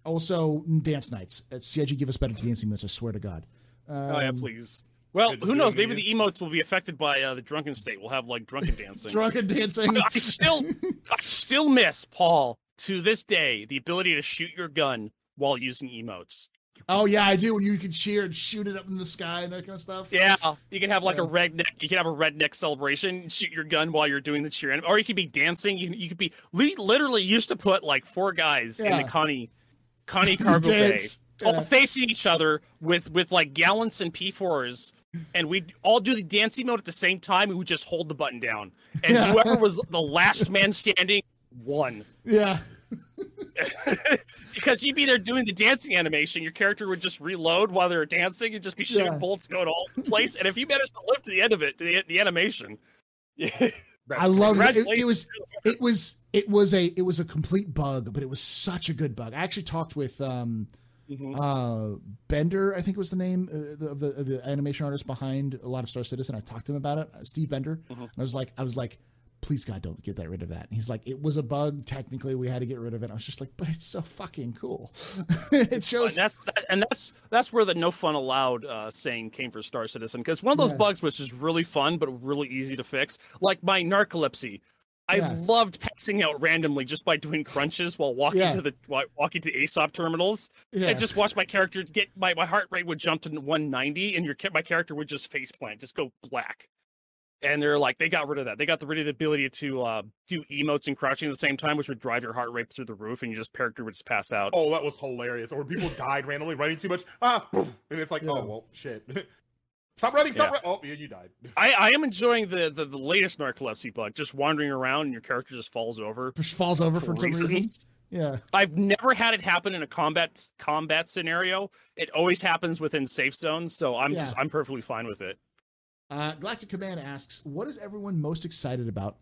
also dance nights. At CIG, give us better dancing moves. I swear to God. Um, oh yeah, please. Well, who knows? Maybe the emotes will be affected by uh, the drunken state. We'll have like drunken [LAUGHS] dancing. Drunken dancing. I still, [LAUGHS] I still miss Paul to this day the ability to shoot your gun while using emotes. Oh yeah, I do. When you can cheer and shoot it up in the sky and that kind of stuff. Yeah, you can have like a Yeah. redneck. You can have a redneck celebration. Shoot your gun while you're doing the cheer, and- or you could be dancing. You, you could be. We literally used to put like four guys in the Connie, Connie [LAUGHS] cargo bay, Dance. all facing each other with with like gallants and P4s, and we'd all do the dancing mode at the same time. and We would just hold the button down, and Yeah. whoever was the last man standing won. [LAUGHS] Yeah. [LAUGHS] because you'd be there doing the dancing animation, your character would just reload while they were dancing and just be shooting Yeah. bolts going all over the place. And if you managed to live to the end of it, the, the animation, yeah, [LAUGHS] I love it. it. It was it was it was a it was a complete bug, but it was such a good bug. I actually talked with um Mhm. uh Bender, I think was the name uh, the, of the of the animation artist behind a lot of Star Citizen. I talked to him about it, uh, Steve Bender. Mhm. And I was like I was like please God don't get that rid of that. And he's like it was a bug technically we had to get rid of it. I was just like but it's so fucking cool. [LAUGHS] it and shows that's that, and that's that's where the no fun allowed uh, saying came for Star Citizen because one of those Yeah. bugs was just really fun but really easy to fix, like my narcolepsy. I Yeah. loved passing out randomly just by doing crunches while walking Yeah. to the wa- walking to the ASOP terminals. yeah. I just watched my character get my, my heart rate would jump to 190 and your my character would just face plant, just go black. And they're like, they got rid of that. They got rid of the ability to uh, do emotes and crouching at the same time, which would drive your heart rate through the roof, and you just character would just pass out. Oh, that was hilarious. Or people died randomly running too much. Ah, boom. [LAUGHS] and it's like, Yeah. oh well, shit. [LAUGHS] stop running, stop Yeah. running. Oh, yeah, you died. [LAUGHS] I, I am enjoying the, the the latest narcolepsy bug, just wandering around and your character just falls over just falls over for, for some reason. reasons. Yeah. I've never had it happen in a combat combat scenario. It always happens within safe zones, so I'm just I'm perfectly fine with it. Uh, Galactic Command asks, "What is everyone most excited about?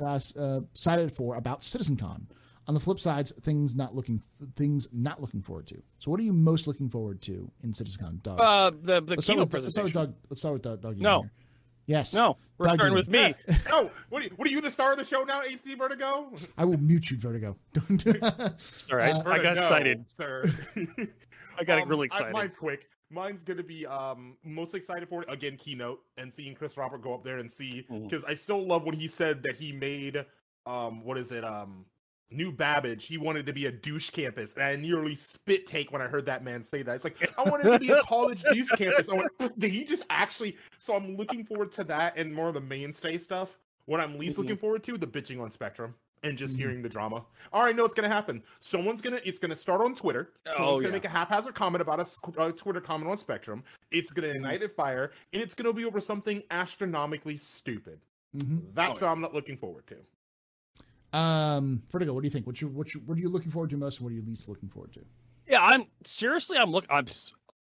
Uh, uh, excited for about CitizenCon? On the flip sides, things not looking things not looking forward to. So, what are you most looking forward to in CitizenCon, Doug? Uh, the the let's, keynote with, let's start with. Doug. Let's start with Doug. Doug No. here. Yes. No, we're Doug starting with me. [LAUGHS] No, what are, you, what are you the star of the show now, HD Vertigo? I will mute you, Vertigo. Don't. All right, Uh, I got Vertigo, excited. sir. [LAUGHS] I got Um, really I- excited. mine's quick. Mine's gonna be um most excited for again keynote and seeing Chris Robert go up there and see because I still love when he said that he made um what is it um New Babbage. He wanted to be a douche campus, and I nearly spit take when I heard that man say that. It's like I wanted to be a college [LAUGHS] douche campus. I went, [LAUGHS] did he just actually? So I'm looking forward to that and more of the mainstay stuff. What I'm least Mhm. looking forward to the bitching on Spectrum and just Mhm. hearing the drama. All right, know it's gonna happen. Someone's gonna it's gonna start on Twitter. Someone's Oh, gonna yeah. make a haphazard comment about a Twitter comment on Spectrum. It's gonna Mm-hmm. ignite a fire, and it's gonna be over something astronomically stupid. Mhm. That's Oh, what I'm not looking forward to. Um, Vertigo, what do you think? What you what you what are you looking forward to most, and what are you least looking forward to? Yeah, I'm seriously. I'm look. I'm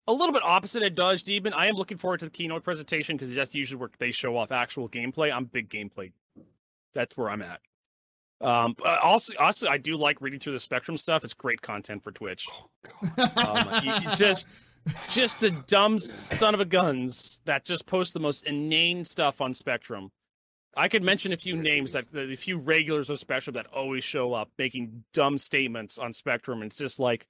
a little bit opposite at Dog Demon. I am looking forward to the keynote presentation because that's usually where they show off actual gameplay. I'm big gameplay. That's where I'm at. Um, but also, also, I do like reading through the Spectrum stuff. It's great content for Twitch. Um, you- you just, just the dumb son of a guns that just post the most inane stuff on Spectrum. I could mention a few names that the few regulars of Spectrum that always show up making dumb statements on Spectrum. It's just like,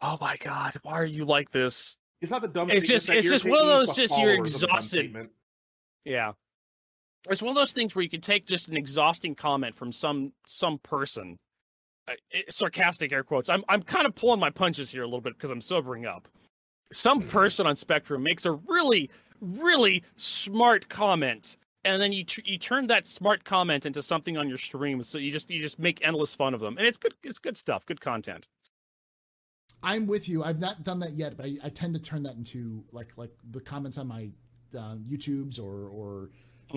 oh my god, why are you like this? It's not the dumb. It's just- it's just one of those just you're followers of the dumb exhausted. Yeah. It's one of those things where you can take just an exhausting comment from some some person, uh, it- sarcastic air quotes. I'm I'm kind of pulling my punches here a little bit because I'm sobering up. Some person on Spectrum makes a really really smart comment, and then you tr- you turn that smart comment into something on your stream. So you just you just make endless fun of them, and it's good it's good stuff, good content. I'm with you. I've not done that yet, but I, I tend to turn that into like like the comments on my uh, YouTubes or or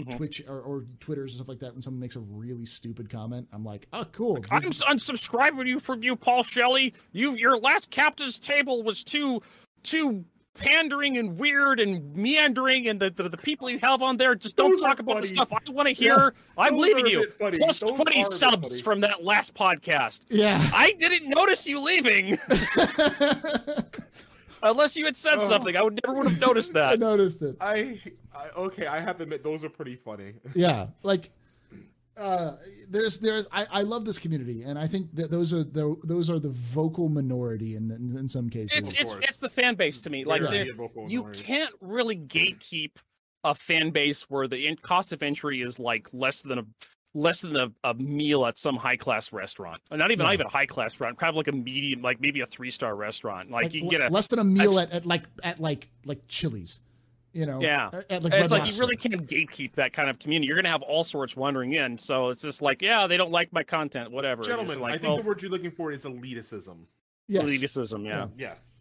Mhm. Twitch or, or Twitters and stuff like that. When someone makes a really stupid comment, I'm like, oh, cool. I'm unsubscribing you from you, Paul Shelley. You your last captain's table was too too pandering and weird and meandering, and the the, the people you have on there just don't Those talk about the stuff I want to hear. I'm Those leaving you. Plus Those twenty are a bit subs from that last podcast. yeah. I didn't notice you leaving [LAUGHS] [LAUGHS] unless you had said Oh. something. I would never would have noticed [LAUGHS] that. I noticed it. I, I okay. I have to admit those are pretty funny. [LAUGHS] yeah like uh there's there's I, I love this community and i think that those are the those are the vocal minority in in, in some cases It's it's it's the fan base to me. Like Very they're- you minorities. can't really gatekeep a fan base where the in- cost of entry is like less than a less than a, a meal at some high class restaurant. Not even not even a high class restaurant, kind of like a medium, like maybe a three star restaurant. Like, you can get a. less than a meal a s- at, at like at like like chili's you know Yeah. at, at, like it's Red like you really can't gatekeep that kind of community. You're gonna have all sorts wandering in, so it's just like, yeah, they don't like my content, whatever. Gentlemen, like, I think well, the word you're looking for is elitism. yes. elitism, yeah. Yes.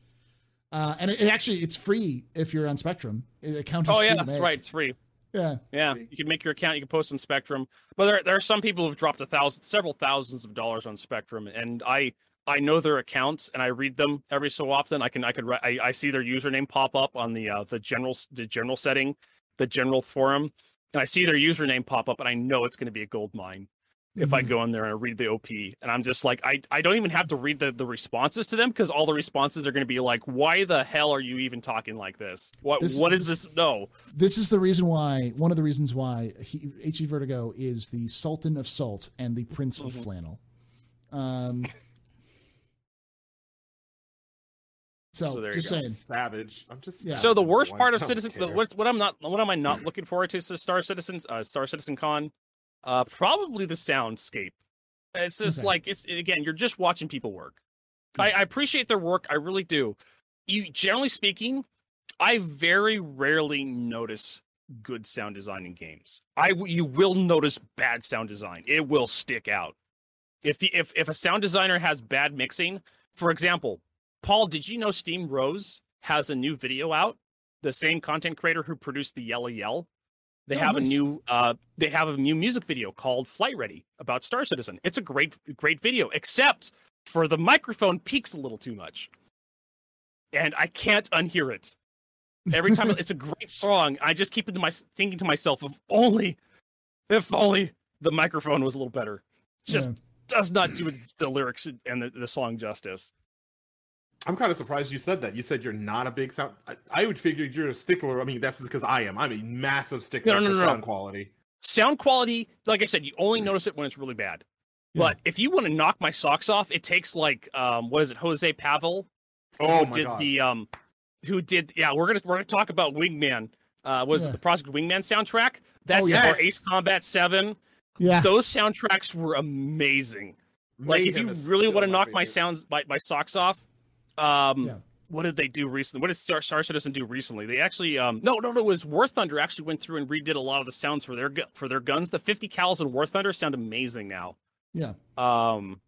Uh, and it, it actually it's free if you're on spectrum it, account is Oh yeah, that's right. It's free. Yeah Yeah, you can make your account. You can post on Spectrum, but there there are some people who've dropped a thousand, several thousands of dollars on Spectrum, and I I know their accounts and I read them every so often. I can I could I, I see their username pop up on the uh, the general the general setting, the general forum, and I see their username pop up, and I know it's going to be a gold mine if I Mhm. go in there and I read the OP, and I'm just like I I don't even have to read the the responses to them because all the responses are going to be like, why the hell are you even talking like this? What This- what is this- this? No. this is the reason why one of the reasons why he, HD Vertigo is the Sultan of Salt and the Prince of Mhm. Flannel. Um, [LAUGHS] so, So there you just go. saying, Savage. I'm just. Yeah. So the worst part of I Citizen, what what I'm not, what am I not looking forward to? So Star Citizens, uh, Star Citizen Con, uh, probably the soundscape. It's just Okay. like it's again, you're just watching people work. I, I appreciate their work, I really do. You generally speaking, I very rarely notice good sound design in games. I you will notice bad sound design. It will stick out. If the if if a sound designer has bad mixing, for example, Paul, did you know Steam Rose has a new video out? The same content creator who produced the Yellow Yell. They Oh, have a new uh they have a new music video called Flight Ready about Star Citizen. It's a great great video, except for the microphone peaks a little too much. And I can't unhear it. Every time [LAUGHS] it's a great song, I just keep it to my thinking to myself if only if only the microphone was a little better. Just Yeah. does not do the lyrics and the, the song justice. I'm kind of surprised you said that. You said you're not a big sound. I, I would figure you're a stickler. I mean, that's because I am. I'm a massive stickler No, no, for no, no. sound quality. sound quality like i said you only notice it when it's really bad Yeah. but if you want to knock my socks off it takes like um what is it jose pavel Oh who my did god. the um who did yeah we're gonna we're gonna talk about wingman uh was Yeah. it the project wingman soundtrack that's Oh, yes. for ace combat 7 yeah, those soundtracks were amazing like if you really want to knock my sounds my, my socks off um Yeah. what did they do recently? What did Star, Star Citizen do recently? They actually, um, no, no, no. It was War Thunder actually went through and redid a lot of the sounds for their for their guns. The 50 cals in War Thunder sound amazing now. yeah, Um,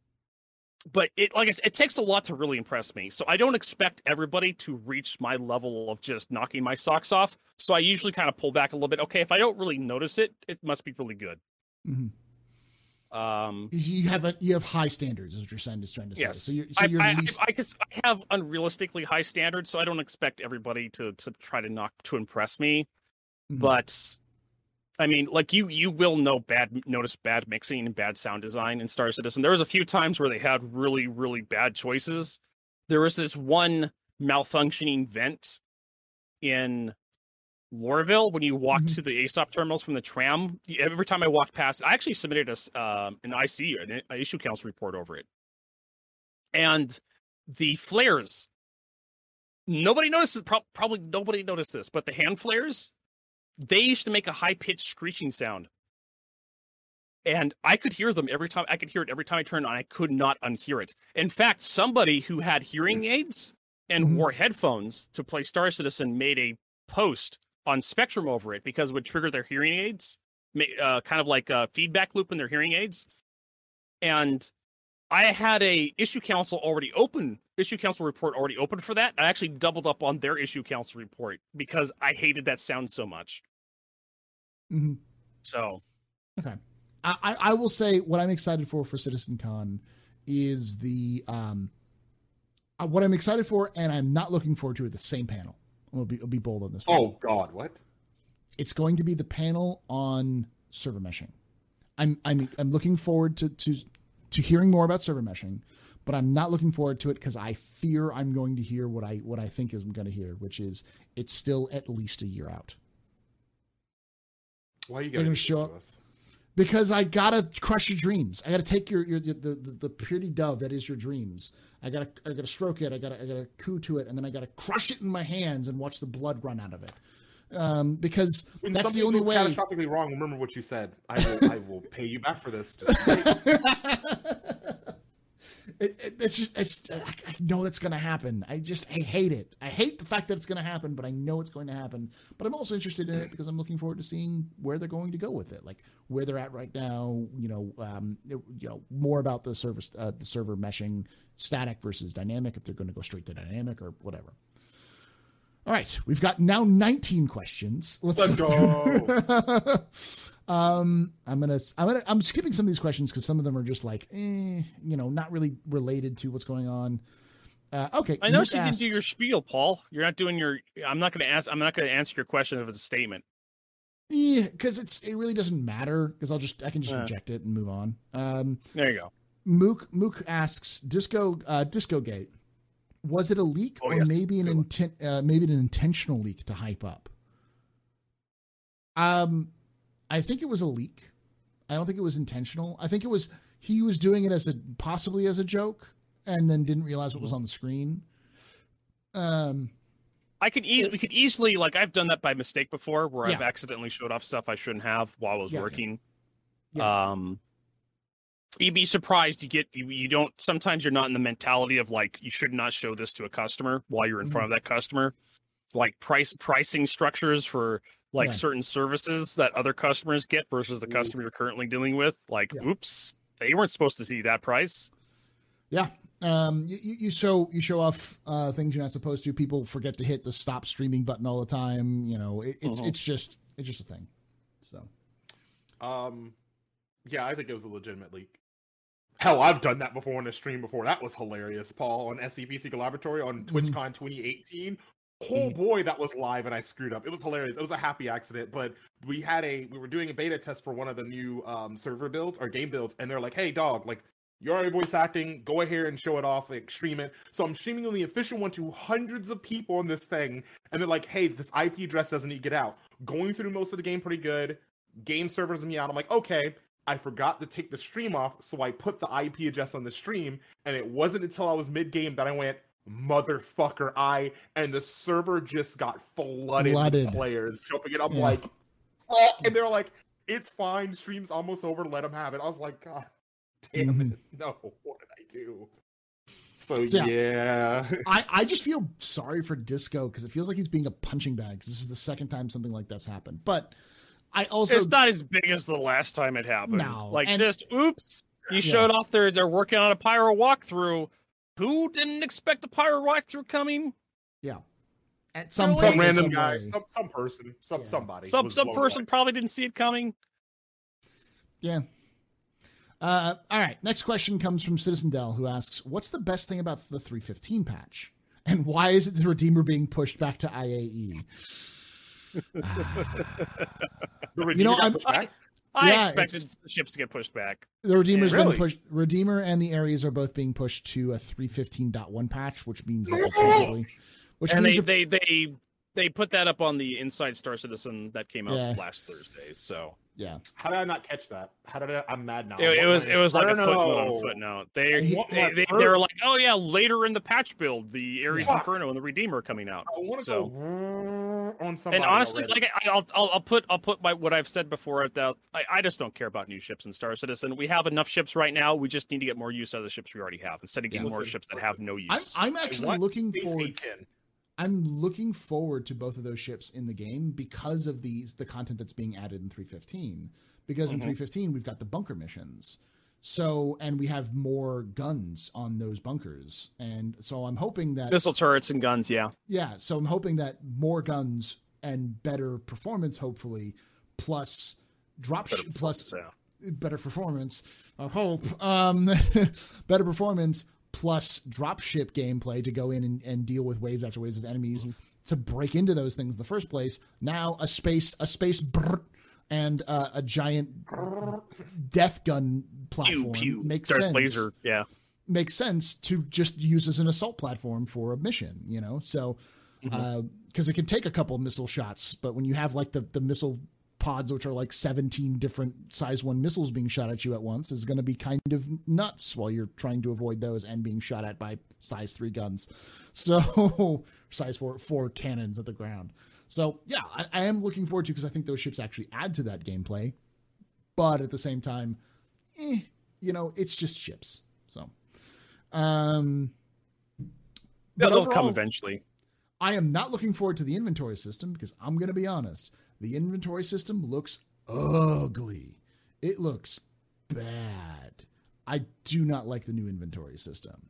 but it, like I said, it takes a lot to really impress me. So I don't expect everybody to reach my level of just knocking my socks off. So I usually kind of pull back a little bit. Okay, if I don't really notice it, it must be really good. Mhm. Um, you have a you have high standards, is what you're saying. Is trying to say. Yes. So you're, so I, you're I, least. I, I, I have unrealistically high standards, so I don't expect everybody to to try to knock to impress me. Mhm. But I mean, like you you will know bad notice bad mixing and bad sound design in Star Citizen. There was a few times where they had really really bad choices. There was this one malfunctioning vent in Lorville, when you walk Mhm. to the ASOP terminals from the tram, every time I walked past, I actually submitted a um, an IC, an i- issue council report over it. And the flares, nobody noticed. Pro- probably nobody noticed this, but the hand flares, they used to make a high pitched screeching sound. And I could hear them every time. I could hear it every time I turned on. I could not unhear it. In fact, somebody who had hearing aids and Mhm. wore headphones to play Star Citizen made a post on Spectrum over it because it would trigger their hearing aids, uh, kind of like a feedback loop in their hearing aids. And I had a issue council already open, issue council report already open for that. I actually doubled up on their issue council report because I hated that sound so much. hmm So Okay. I, I I will say what I'm excited for for Citizen Con is the um uh, what I'm excited for, and I'm not looking forward to at the same panel. Gonna be, I'll be bold on this. one. Oh God, what? it's going to be the panel on server meshing. I'm I'm I'm looking forward to to to hearing more about server meshing, but I'm not looking forward to it because I fear I'm going to hear what I what I think is I'm going to hear, which is it's still at least a year out. Why are you gonna gonna show up- us? Because I gotta crush your dreams. I gotta take your, your the, the the pretty dove that is your dreams. I gotta I gotta stroke it. I gotta I gotta coo to it, and then I gotta crush it in my hands and watch the blood run out of it. Um, because When that's the only way. catastrophically wrong. Remember what you said. I will. I will pay you back for this. [LAUGHS] It, it, it's just it's I know that's going to happen. I just I hate it. I hate the fact that it's going to happen, but I know it's going to happen. But I'm also interested in it because I'm looking forward to seeing where they're going to go with it, like where they're at right now. You know, um, it- you know more about the server uh, the server meshing static versus dynamic. If they're going to go straight to dynamic or whatever. All right, we've got now 19 questions. Let's, Let's go. [LAUGHS] um, I'm gonna, I'm gonna, I'm skipping some of these questions because some of them are just like, eh, you know, not really related to what's going on. Uh, okay, I know she didn't do your spiel, Paul. You're not doing your. I'm not going to ask. I'm not going to answer your question if it's a statement. Yeah, because it's it really doesn't matter because I'll just I can just Uh. reject it and move on. Um, There you go. Mook Mook asks Disco uh, Disco Gate. Was it a leak Oh, or yes, maybe an intent uh, maybe an intentional leak to hype up? Um, I think it was a leak. I don't think it was intentional. I think it was he was doing it as a possibly as a joke and then didn't realize what was on the screen. Um, I could easily we could easily like I've done that by mistake before, where I've accidentally showed off stuff I shouldn't have while I was Yeah, yeah. working. Yeah. Um, you'd be surprised you get you, you don't. Sometimes you're not in the mentality of like you should not show this to a customer while you're in front of that customer. Like price pricing structures for like Yeah. certain services that other customers get versus the customer you're currently dealing with. Like, Yeah. oops, they weren't supposed to see that price. Yeah. Um, you, you you show you show off uh, things you're not supposed to. People forget to hit the stop streaming button all the time. You know, it, it's Mhm. it's just it's just a thing. So Um, yeah, I think it was a legitimate leak. Hell, I've done that before on a stream before. That was hilarious, Paul, on SCPC Collaboratory on Mm-hmm. TwitchCon 2018. Oh boy, that was live and I screwed up. It was hilarious. It was a happy accident, but we had a we were doing a beta test for one of the new um server builds or game builds, and they're like, "Hey, dog, like you're already voice acting. Go ahead and show it off, like stream it." So I'm streaming on the official one to hundreds of people on this thing, and they're like, "Hey, this IP address doesn't need to get out." Going through most of the game pretty good. Game servers me out. I'm like, okay. I forgot to take the stream off, so I put the IP address on the stream, and it wasn't until I was mid game that I went, motherfucker, I and the server just got flooded, Flooded. with players jumping it. I'm Yeah. like, oh, and they're like, it's fine, stream's almost over, let them have it. I was like, God damn Mhm. it, [LAUGHS] no, what did I do? So So, yeah, I I just feel sorry for Disco because it feels like he's being a punching bag. this is the second time something like that's happened. But I also it's not as big as the last time it happened. No, like and- just oops, you Yeah. showed off there. They're working on a pyro walkthrough. Who didn't expect a pyro walkthrough coming? Yeah. At some Really? point, some random some guy, some, some person, some Yeah. somebody, Some some person away. probably didn't see it coming. Yeah. Uh, all right. Next question comes from Citizen Dell, who asks, "What's the best thing about the 315 patch, and why is it the Redeemer being pushed back to IAE?" [SIGHS] You know, I'm- back? I Yeah, expected the ships to get pushed back. The Redeemer's Really? been pushed. Redeemer and the Ares are both being pushed to a 315.1 patch, which means that they're which and means they, they they they put that up on the Inside Star Citizen that came out Yeah. last Thursday. So Yeah. How did I not catch that? How did I? I'm mad now. it, it was it was like a don't footnote on footnote. They I they, want they, my they were like, oh yeah, later in the patch build, the Ares Fuck. Inferno and the Redeemer coming out. I want to So- go on somebody. and honestly, already. like I, I'll, I'll I'll put I'll put my what I've said before at that. I, I just don't care about new ships in Star Citizen. We have enough ships right now. We just need to get more use out of the ships we already have instead of getting Yeah, more listen, ships that listen. have no I'm use. I'm actually looking Space forward. A10. I'm looking forward to both of those ships in the game because of these the content that's being added in 315. Because in Mhm. 315 we've got the bunker missions. So and we have more guns on those bunkers. And so I'm hoping that Missile turrets and guns, yeah. yeah, so I'm hoping that more guns and better performance hopefully plus drop Better sh- plus yeah. better performance. I hope. Um, [LAUGHS] better performance plus dropship gameplay to go in and, and deal with waves after waves of enemies Mm-hmm. to break into those things in the first place. Now a space a space brrr, and uh, a giant death gun platform pew. makes Darth sense. Laser, yeah. Makes sense to just use as an assault platform for a mission. You know, so Mm-hmm. because it can take a couple missile shots, but when you have like the the missile pods, which are like seventeen different size one missiles being shot at you at once, is going to be kind of nuts while you're trying to avoid those and being shot at by size three guns. [LAUGHS] So size four four cannons at the ground. So yeah, I, I am looking forward to because I think those ships actually add to that gameplay, but at the same time, eh, you know, it's just ships. So, um, but They'll come eventually. I am not looking forward to the inventory system because I'm going to be honest. The inventory system looks ugly. It looks bad. I do not like the new inventory system.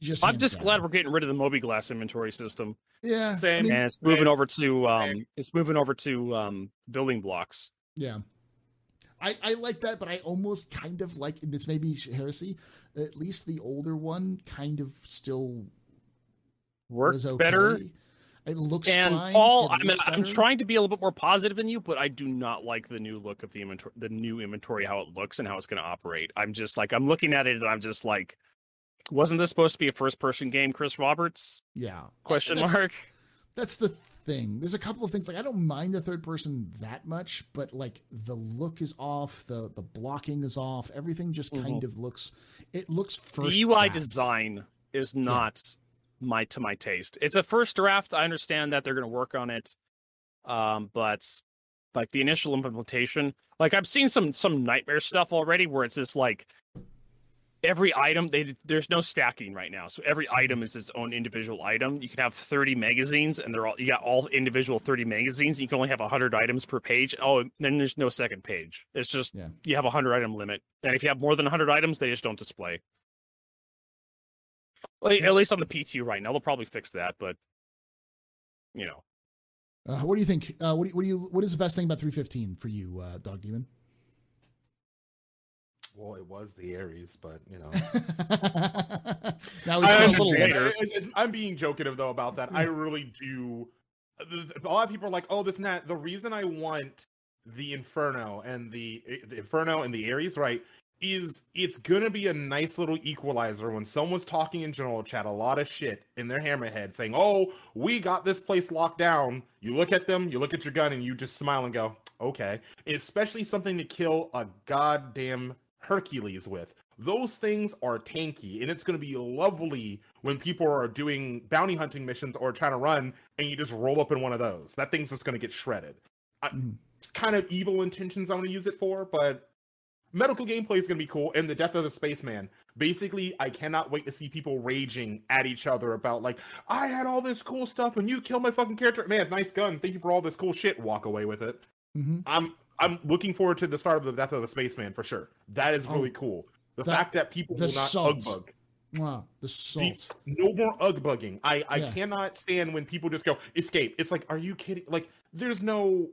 Just I'm just down. glad we're getting rid of the mobiGlas inventory system, yeah. I Same. mean, and it's moving Same. over to um, it's moving over to um, building blocks. Yeah. I, I like that, but I almost kind of like and this may be heresy. At least the older one kind of still Works okay. better. It looks And fine. Paul, I mean, I'm trying to be a little bit more positive than you, but I do not like the new look of the inventory, the new inventory, how it looks and how it's going to operate. I'm just like, I'm looking at it and I'm just like, wasn't this supposed to be a first-person game, Chris Roberts? Yeah. Question That's- mark. That's the thing. There's a couple of things like I don't mind the third person that much, but like the look is off, the the blocking is off, everything just kind mm-hmm. of looks. It looks first. the UI design is not my to my taste. It's a first draft. I understand that they're going to work on it, um, but like the initial implementation, like I've seen some some nightmare stuff already where it's just like every item they there's no stacking right now, so every item is its own individual item. You can have 30 magazines, and they're all you got all individual 30 magazines. You can only have 100 items per page. Oh, then there's no second page. It's just Yeah. you have a 100 item limit, and if you have more than 100 items, they just don't display. Well, at least on the PT right now, they'll probably fix that, but you know, Uh, what do you think? Uh, what do you, what do you what is the best thing about 315 for you, uh, Dog Demon? Well, it was the Ares, but you know. [LAUGHS] now I it's a little understand. later. It's- it's- I'm being jokative though about that. I really do. A lot of people are like, "Oh, this and that." The reason I want the Inferno and the, the Inferno and the Ares, right, is it's gonna be a nice little equalizer when someone's talking in general chat a lot of shit in their hammerhead, saying, "Oh, we got this place locked down." You look at them, you look at your gun, and you just smile and go, "Okay." Especially something to kill a goddamn Hercules with. Those things are tanky, and it's going to be lovely when people are doing bounty hunting missions or trying to run, and you just roll up in one of those. That thing's just going to get shredded. I, Mhm. It's kind of evil intentions I'm to use it for, but medical gameplay is going to be cool. And the death of the spaceman. Basically, I cannot wait to see people raging at each other about like, I had all this cool stuff, and you killed my fucking character. Man, nice gun. Thank you for all this cool shit. Walk away with it. Mhm. I'm I'm looking forward to the start of the death of the spaceman for sure. That is really Oh, cool. The that- fact that people will not salt. ug bug. Mwah, the The- salt. no more ug bugging. I I Yeah. cannot stand when people just go escape. It's like, are you kidding? Like, there's no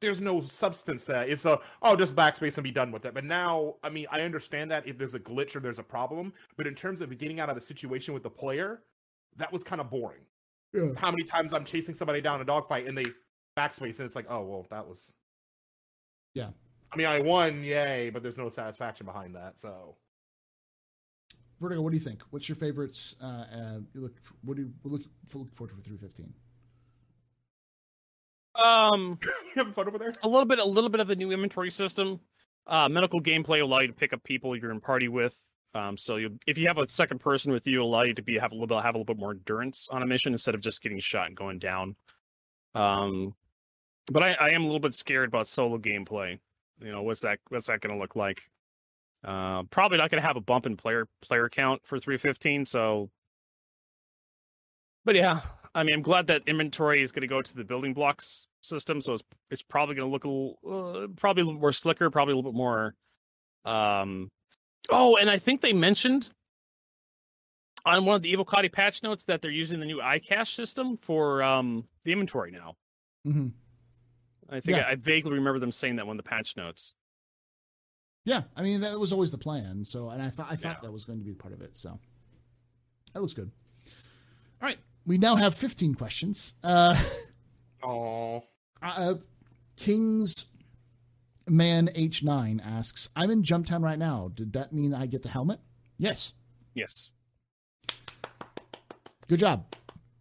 there's no substance that. It's a oh just backspace and be done with it. But now, I mean, I understand that if there's a glitch or there's a problem, but in terms of getting out of the situation with the player, that was kind of boring. Yeah. How many times I'm chasing somebody down a dogfight and they backspace and it's like, oh well, that was Yeah. I mean, I won, yay, but there's no satisfaction behind that. So Vertigo, what do you think? What's your favorites? Uh, uh, you look, what do you look, look forward to for 315? Um, [LAUGHS] you having fun over there? a little bit, a little bit of the new inventory system. Uh, medical gameplay will allow you to pick up people you're in party with. Um, so you, if you have a second person with you, it'll allow you to be have a little bit have a little bit more endurance on a mission instead of just getting shot and going down. Um, but I, I am a little bit scared about solo gameplay. You know, what's that? What's that going to look like? Uh, probably not going to have a bump in player player count for 315. So, but yeah, I mean, I'm glad that inventory is going to go to the building blocks system. So it's it's probably going to look a little, uh, probably a little more slicker, probably a little bit more. Um, oh, and I think they mentioned on one of the Evocati patch notes that they're using the new iCache system for um the inventory now. Mm-hmm. I think Yeah. I, I vaguely remember them saying that one of the patch notes. Yeah, I mean that was always the plan. So, and I thought I thought Yeah. that was going to be part of it. So, that looks good. All right, we now have 15 questions. Uh, Oh, uh King's Man H9 asks, "I'm in Jumptown right now. Did that mean I get the helmet?" Yes. Yes. Good job.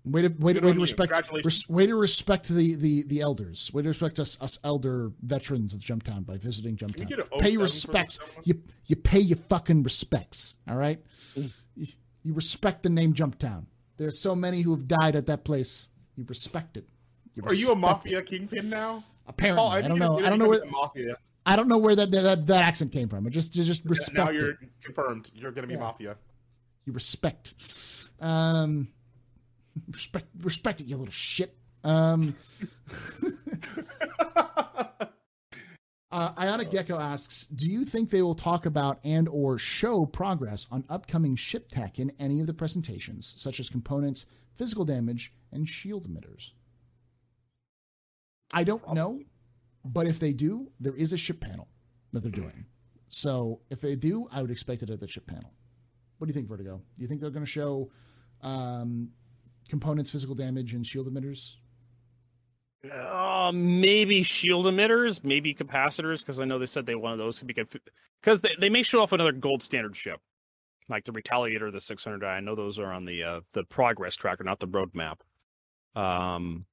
Way to way to, way to respect res, way to respect the, the the elders. Way to respect us us elder veterans of Jumptown by visiting Jumptown. Pay 07 respects. You you pay your fucking respects. All right. Mm. You, you respect the name Jumptown. There's so many who have died at that place. You respect it. You Are you a mafia it. kingpin now? Apparently, Paul, I, don't know. I don't know where mafia. I don't know where that that, that accent came from. I just just respect. now it. you're confirmed. You're gonna be Yeah. mafia. you respect. Um, respect, respect it, you little shit. Um, [LAUGHS] [LAUGHS] uh, Ionic Gecko asks, "Do you think they will talk about and or show progress on upcoming ship tech in any of the presentations, such as components, physical damage, and shield emitters?" I don't know, but if they do, there is a ship panel that they're doing. So if they do, I would expect it at the ship panel. What do you think, Vertigo? Do you think they're going to show um, components, physical damage, and shield emitters? Uh, maybe shield emitters, maybe capacitors, because I know they said they wanted those to be good. Because they, they may show off another gold standard ship, like the Retaliator, the 600. I know those are on the uh, the progress tracker, not the roadmap. Um,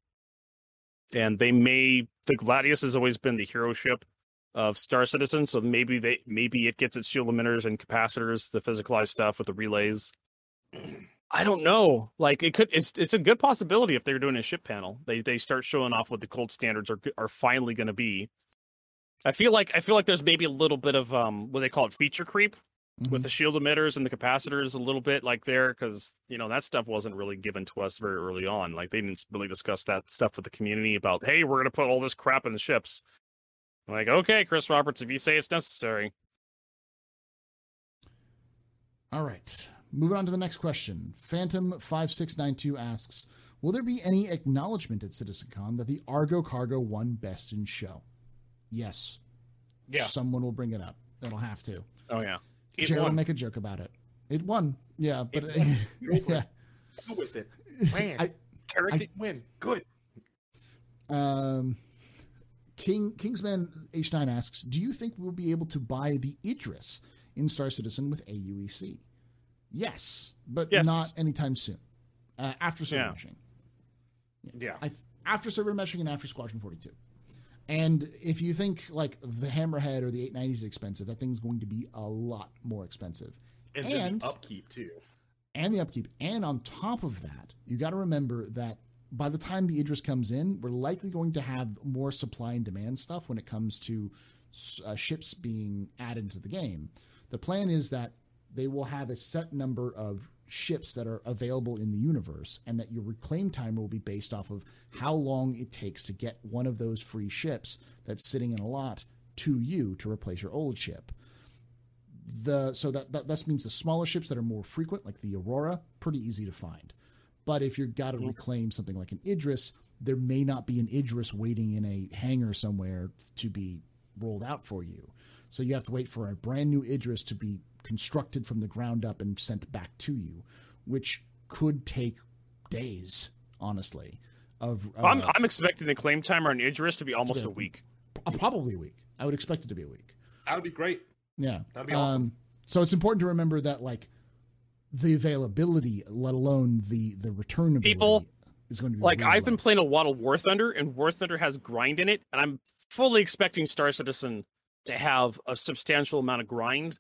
and they may the Gladius has always been the hero ship of Star Citizen, so maybe they maybe it gets its shield emitters and capacitors, the physicalized stuff with the relays. I don't know. Like it could. It's it's a good possibility if they're doing a ship panel. They they start showing off what the cold standards are are finally going to be. I feel like I feel like there's maybe a little bit of um what they call it feature creep with the shield emitters and the capacitors a little bit like there because you know that stuff wasn't really given to us very early on. Like they didn't really discuss that stuff with the community about hey we're going to put all this crap in the ships. Like okay, Chris Roberts, if you say it's necessary. All right. Moving on to the next question. Phantom5692 asks Will there be any acknowledgement at CitizenCon that the Argo Cargo won Best in Show? Yes. Yeah. Someone will bring it up. It'll have to. Oh yeah. It Jared will make a joke about it. It won. Yeah, but [LAUGHS] It won. Yeah. Go with it. Man, [LAUGHS] I- Carrick I- win. Good. Um, King Kingsman H9 asks, "Do you think we'll be able to buy the Idris in Star Citizen with AUEC?" Yes, but Yes. not anytime soon. Uh, after server Yeah. meshing, Yeah. I, after server meshing and after Squadron 42. And if you think like the Hammerhead or the 890 is expensive, that thing's going to be a lot more expensive. And, then And- the upkeep too. and the upkeep. And on top of that, you got to remember that by the time the Idris comes in, we're likely going to have more supply and demand stuff when it comes to uh, ships being added to the game. The plan is that they will have a set number of ships that are available in the universe, and that your reclaim timer will be based off of how long it takes to get one of those free ships that's sitting in a lot to you to replace your old ship the so that, that that means the smaller ships that are more frequent, like the Aurora, pretty easy to find. But if you've got to mm-hmm. reclaim something like an Idris, there may not be an Idris waiting in a hangar somewhere to be rolled out for you. So you have to wait for a brand new Idris to be constructed from the ground up and sent back to you, which could take days, honestly. Of uh, I'm I'm expecting the claim timer on Idris to be almost Yeah. a week. uh, probably a week. I would expect it to be a week. That would be great. Yeah. That'd be awesome. Um, so it's important to remember that like the availability, let alone the the returnability. People- is going to be Like really I've been playing a lot of War Thunder, and War Thunder has grind in it, and I'm fully expecting Star Citizen to have a substantial amount of grind.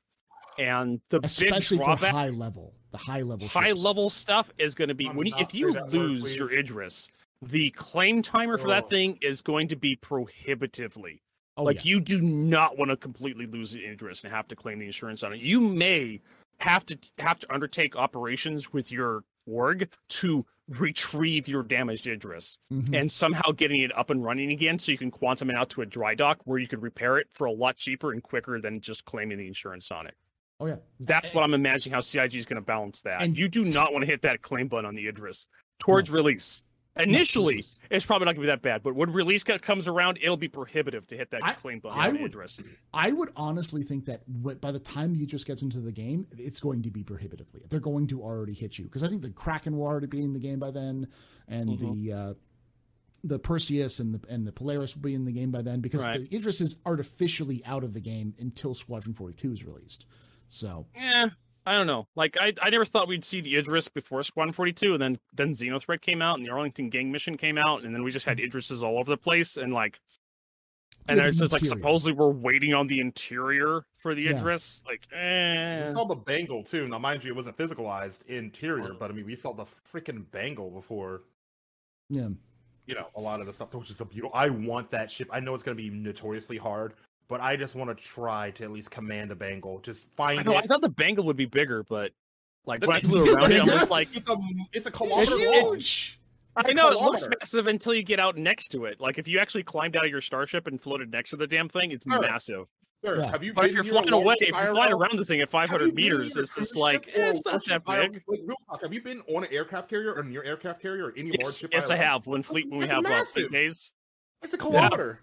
And the especially big for drawback, high level, the high level, high ships. level stuff is going to be I'm when you, if you say that word, lose your please. Idris, the claim timer for that thing is going to be prohibitively. Oh, like yeah. you do not want to completely lose the Idris and have to claim the insurance on it. You may have to have to undertake operations with your org to retrieve your damaged Idris Mhm. and somehow getting it up and running again so you can quantum it out to a dry dock where you could repair it for a lot cheaper and quicker than just claiming the insurance on it. Oh yeah, That's what I'm imagining how CIG is going to balance that. And- you do not want to hit that claim button on the Idris towards release. Initially, is- it's probably not going to be that bad, but when release comes around, it'll be prohibitive to hit that I- claim button I on would- Idris. I would honestly think that by the time the Idris gets into the game, it's going to be prohibitively. They're going to already hit you because I think the Kraken will already be in the game by then, and Mhm. the uh, the Perseus and the and the Polaris will be in the game by then because Right. the Idris is artificially out of the game until Squadron Forty Two is released. So Yeah, I don't know. Like I, I never thought we'd see the Idris before Squadron 42, and then then Xenothreat came out, and the Arlington Gang mission came out, and then we just had Idrises all over the place, and like, and Yeah, there's just like supposedly we're waiting on the interior for the Yeah. Idris. Like, We eh. saw the Bengal too. Now, mind you, it wasn't physicalized interior, Oh. but I mean, we saw the freaking Bengal before. yeah, You know, a lot of the stuff, which is a beautiful. I want that ship. I know it's going to be notoriously hard, but I just want to try to at least command the Bengal. Just find I know. I thought the Bengal would be bigger, but like The- when I flew around it, I'm just like, it's a it's a it's kilometer long. huge. It's I a know it looks massive until you get out next to it. Like if you actually climbed out of your starship and floated next to the damn thing, it's Sure. massive. Sir, Yeah. have you But if you're flying away, if you're flying around the thing at 500 meters, it's just like eh, it's not that big. Like real talk, have you been on an aircraft carrier or near aircraft carrier or any large Yes, ship? yes, I have. When fleet, when we have uh, fleet days. It's a kilometer.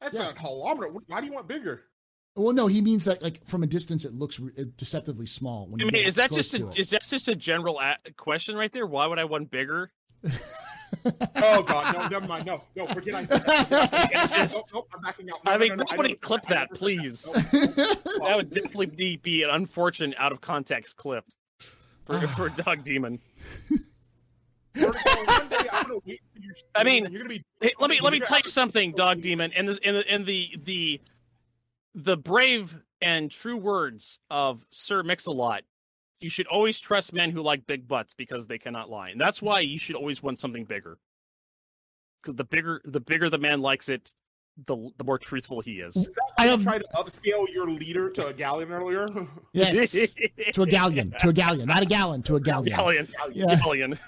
That's Yeah. a kilometer. Why do you want bigger? Well, no, he means that like from a distance, it looks re- deceptively small. When I mean, is that just a, to it. is that just a general a- question right there? Why would I want bigger? Oh god, no, never mind. No, no, forget I said that. Forget I said It's that. [LAUGHS] just- Nope, nope, I'm backing out. No, I mean, no, no, nobody never said clip I that, please. Nope, nope. [LAUGHS] That would definitely be, be an unfortunate out of context clip for, Ah. for Dog Demon. [LAUGHS] Vertigo, I'm gonna wait for you. [LAUGHS] I mean, you're gonna be. Hey, let me let me tell you something, Dog Demon, and the and the and the the the brave and true words of Sir Mix-a-Lot. You should always trust men who like big butts because they cannot lie, and that's why you should always want something bigger. 'Cause The bigger the bigger the man likes it, the the more truthful he is. Is that I why you have- tried to upscale your leader to a galleon earlier. yes, to a galleon, to a galleon, not a gallon, to a [LAUGHS] galleon. Galleon, Yeah. galleon.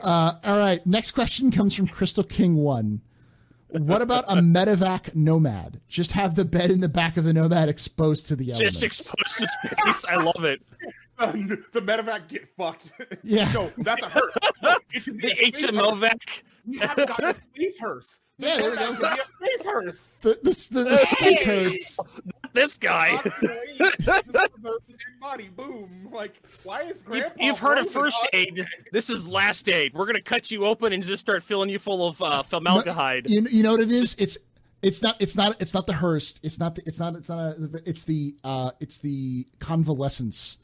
Uh, all right. Next question comes from Crystal King One. What about a medevac nomad? Just have the bed in the back of the nomad exposed to the elements. Just exposed to space. I love it. [LAUGHS] the medevac get fucked. Yeah. [LAUGHS] no, that's a hurt. No, it [LAUGHS] should be The a space HMO vac. We haven't got a space hearse. Yeah, there we go. Be a space hearse. the the, the, the space Hey! hearse. This guy. [LAUGHS] body, boom. Like, why is You've, you've heard of frozen? first aid. This is last aid. We're gonna cut you open and just start filling you full of uh, [LAUGHS] formaldehyde. You, you know what it is? It's it's not it's not it's not the hearse. It's not the, it's not it's not a, it's the uh it's the convalescence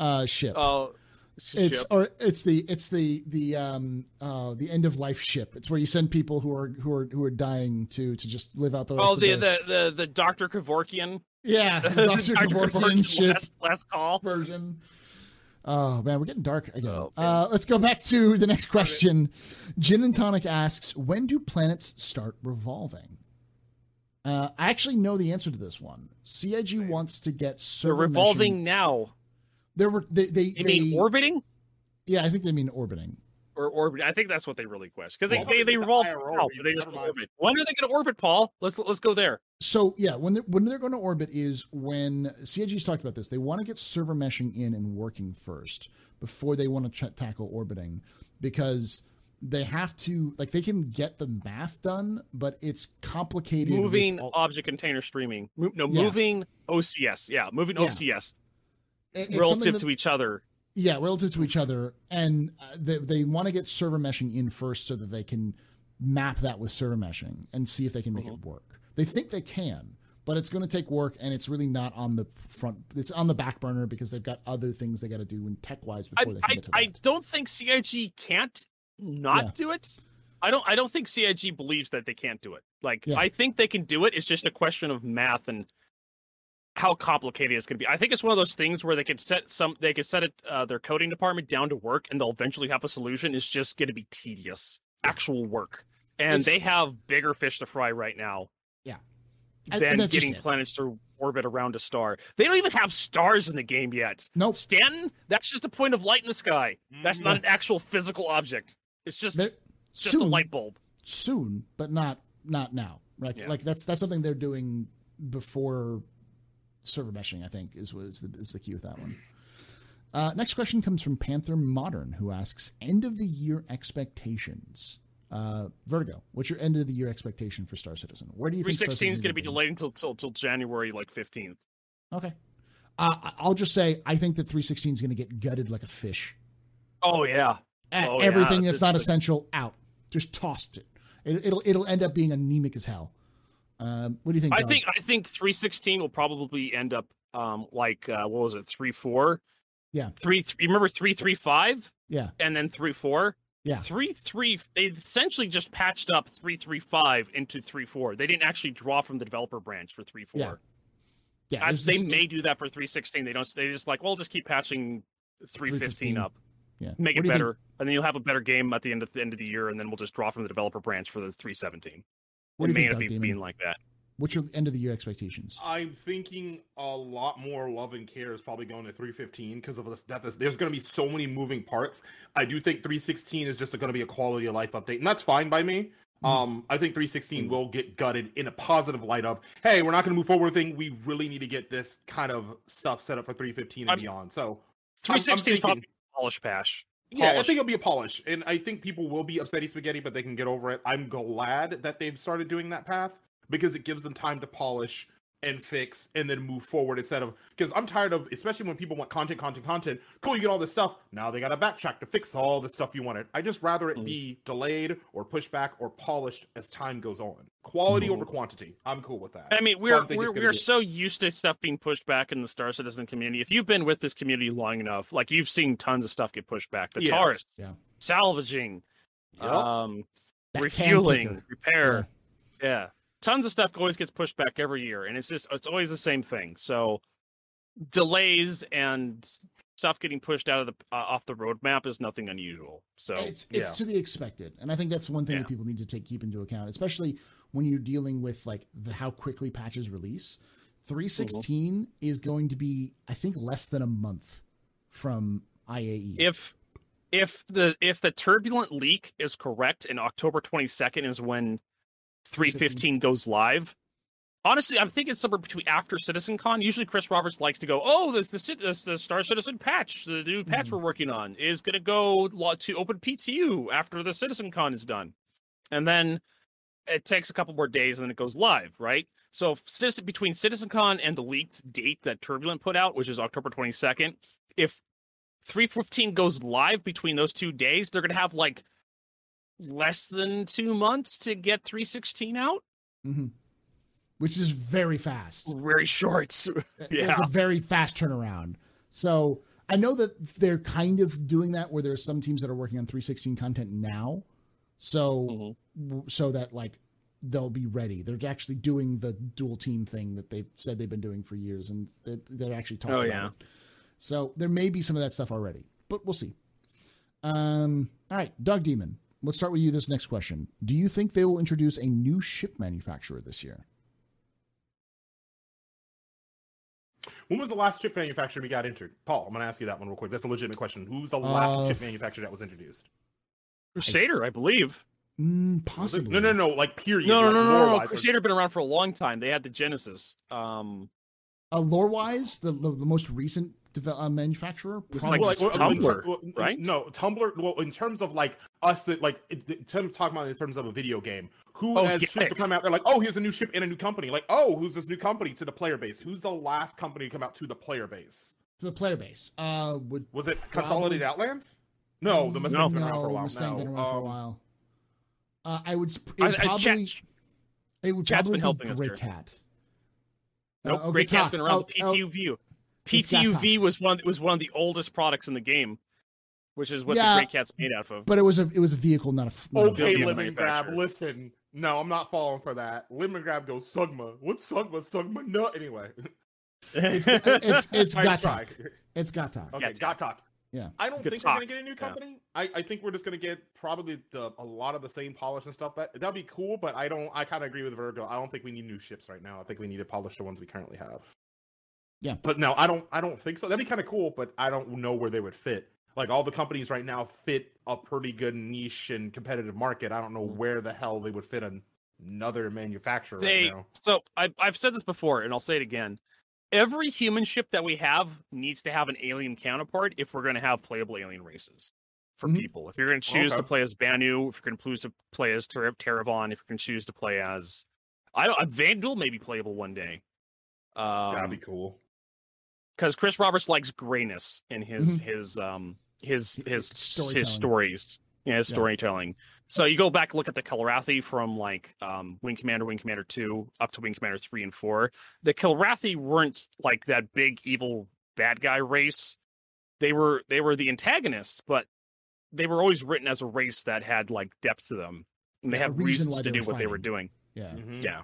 uh ship. Oh, it's ship. or it's the it's the the um uh the end of life ship. It's where you send people who are who are who are dying to to just live out the oh the, their- the the the Doctor Kevorkian. yeah [LAUGHS] Dr. Kevorkian ship last, last call. version. Oh man, we're getting dark again. Oh, uh, let's go back to the next question. Gin and Tonic asks, "When do planets start revolving?" Uh, I actually know the answer to this one. CIG wants to get They're revolving meshing- now. There were they they, You they mean orbiting yeah, I think they mean orbiting. or orbit? I think that's what they really question because they, Well, they, they the revolve IRL now, they just orbit. When are they going to orbit, Paul? Let's let's go there. So yeah, when they're, when they're going to orbit is when CIG's talked about this. They want to get server meshing in and working first before they want to ch- tackle orbiting because they have to like they can get the math done, but it's complicated. Moving all- object container streaming. Mo- no, Yeah. moving OCS. Yeah, moving Yeah. OCS it- relative that- to each other. yeah, relative to each other, and uh, they they want to get server meshing in first so that they can map that with server meshing and see if they can make Mhm. it work. They think they can, but it's going to take work, and it's really not on the front. It's on the back burner because they've got other things they got to do in tech wise I, before they can I, get to I don't think CIG can't not Yeah. do it. I don't. I don't think CIG believes that they can't do it. Like Yeah. I think they can do it. It's just a question of math and how complicated it's going to be. I think it's one of those things where they could set some. They could set it uh, their coding department down to work, and they'll eventually have a solution. It's just going to be tedious, actual work, and It's- they have bigger fish to fry right now Yeah, than just getting planets to orbit around a star. They don't even have stars in the game yet. Nope. Stanton, that's just a point of light in the sky. That's not an actual physical object. It's just They're- just soon, a light bulb. soon, but not not now. Right? Yeah. Like that's that's something they're doing before server meshing. I think is was the is the key with that one. Uh, next question comes from Panther Modern, who asks: End of the year expectations. Uh, Vertigo, what's your end of the year expectation for Star Citizen? Where do you think Star 316 is going to be delayed until, till till January like 15th. Okay. Uh, I'll just say I think that 316 is going to get gutted like a fish. Oh yeah. Oh, yeah, Everything that's it's not the- essential out. Just tossed it. it. It'll it'll end up being anemic as hell. Um, what do you think? I think I think 316 will probably end up um like uh, what was it 3 4? Yeah. 3 th- you remember 335 Yeah. and then 3 4? Yeah. 3 3 they essentially just patched up 335 into 3 4. They didn't actually draw from the developer branch for 3 4. Yeah. Yeah, As they just- may do that for 316. They don't they just like, well, just keep patching 315 315. up. yeah. Make What it you think- better. And then you'll have a better game at the end of the end of the year and then we'll just draw from the developer branch for the 317. What it do you may think, not Doug be Damon? being like that. What's your end of the year expectations? I'm thinking a lot more love and care is probably going to 315 because of this. That is, there's going to be so many moving parts. I do think 316 is just going to be a quality of life update, and that's fine by me. Mhm. Um, I think 316 will get gutted in a positive light of, hey, we're not going to move forward with thing. We really need to get this kind of stuff set up for 315 and I'm- beyond. So, I'm- I'm 316 is probably polish patch. Yeah, I think it'll be a polish, and I think people will be upsetty spaghetti, but they can get over it. I'm glad that they've started doing that path because it gives them time to polish and fix and then move forward instead of because I'm tired of especially when people want content, content, content. Cool, you get all this stuff. Now they got to backtrack to fix all the stuff you wanted. I just rather it Mm. be delayed or pushed back or polished as time goes on. Quality Mhm. over quantity. I'm cool with that. I mean, we're I'm we're we're so used to stuff being pushed back in the Star Citizen community. If you've been with this community long enough, like you've seen tons of stuff get pushed back. The Yeah. Taurus, Yeah. salvaging, Yep. um, That refueling, kicker. repair. Yeah. Tons of stuff always gets pushed back every year, and it's just it's always the same thing. So delays and stuff getting pushed out of the uh, off the roadmap is nothing unusual. So it's it's yeah. to be expected, and I think that's one thing Yeah. that people need to take keep into account, especially when you're dealing with like the how quickly patches release. 316 is going to be, I think, less than a month from. IAE. if if the if the turbulent leak is correct and October 22nd is when 315 goes live. Honestly, I'm thinking somewhere between after CitizenCon. Usually, Chris Roberts likes to go, "Oh, the the, the, the Star Citizen patch, the new patch Mhm. we're working on, is going to go to Open PTU after the CitizenCon is done," and then it takes a couple more days and then it goes live, right? So, if Citizen, between CitizenCon and the leaked date that Turbulent put out, which is October 22nd, if 315 goes live between those two days, they're going to have like less than two months to get 316 out. Mhm. Which is very fast. Very short. [LAUGHS] Yeah. It's a very fast turnaround. So I know that they're kind of doing that where there are some teams that are working on 316 content now. So Mhm. so that like they'll be ready. They're actually doing the dual team thing that they've said they've been doing for years, and they- they're actually talking Oh, about yeah. it. So there may be some of that stuff already, but we'll see. Um, all right, Dog Demon. Let's start with you. This next question: Do you think they will introduce a new ship manufacturer this year? When was the last chip manufacturer we got entered? Paul, I'm going to ask you that one real quick. That's a legitimate question. Who's the last Uh, chip manufacturer that was introduced? Crusader, I believe. Mm, possibly. No, no, no. Like period. No, no, like, no, no, no. lore-wise, Crusader been around for a long time. They had the Genesis. Um, Uh, lore wise, the, the the most recent deve- uh, manufacturer. It's like well, well, Tumbril, well, right? No, Tumbril. Well, in terms of like us, that like it- in terms talking about in terms of a video game, who Oh, has yeah. ships to come out? They're like, oh, here's a new ship and a new company. Like, oh, who's this new company to the player base? Who's the last company to come out to the player base? to the player base. Uh, would Was it Probably- Consolidated Outlands? No, the Mustang's been around for a while Mustang now. been around for a Um, while. Uh, I would. sp- It I, would I, probably. Chat- it would Chat's probably been helping be us here. Cat. nope, Uh, okay, Greycat's talk. been around. Oh, the oh, PTU View. It's that PTUV was one was one of the oldest products in the game. which is what Yeah. the Greycat's made out of. But it was a it was a vehicle, not a. f- not a- Okay, Building Lemon Grab, listen. No, I'm not falling for that. Lemon Grab goes Sugma. What's Sugma? Sugma no. Anyway, [LAUGHS] It's it's it's Nice got try. talk. It's got talk. Okay, Gatac. got talk. Yeah. I don't Good think we're gonna get a new Yeah. company. I, I think we're just gonna get probably the a lot of the same polish and stuff. That that'd be cool, but I don't. I kind of agree with Virgo. I don't think we need new ships right now. I think we need to polish the ones we currently have. Yeah. but no, I don't. I don't think so. That'd be kind of cool, but I don't know where they would fit. Like all the companies right now fit a pretty good niche and competitive market. I don't know where the hell they would fit another manufacturer they right now. so I, I've said this before, and I'll say it again. Every human ship that we have needs to have an alien counterpart if we're going to have playable alien races for Mhm. people. If you're going to choose to play as Banu, if you're going to choose to play as Ter- Tevarin, if you're going to choose to play as I don't, Vanduul may be playable one day. That'd Um, be cool. Because Chris Roberts likes grayness in his his um his his his stories, yeah, his Yeah. storytelling. So you go back look at the Kilrathi from like um Wing Commander, Wing Commander two up to Wing Commander three and four. The Kilrathi weren't like that big evil bad guy race. They were they were the antagonists, but they were always written as a race that had like depth to them. And they Yeah, had reasons to do were what they were doing. Yeah. Mhm. Yeah.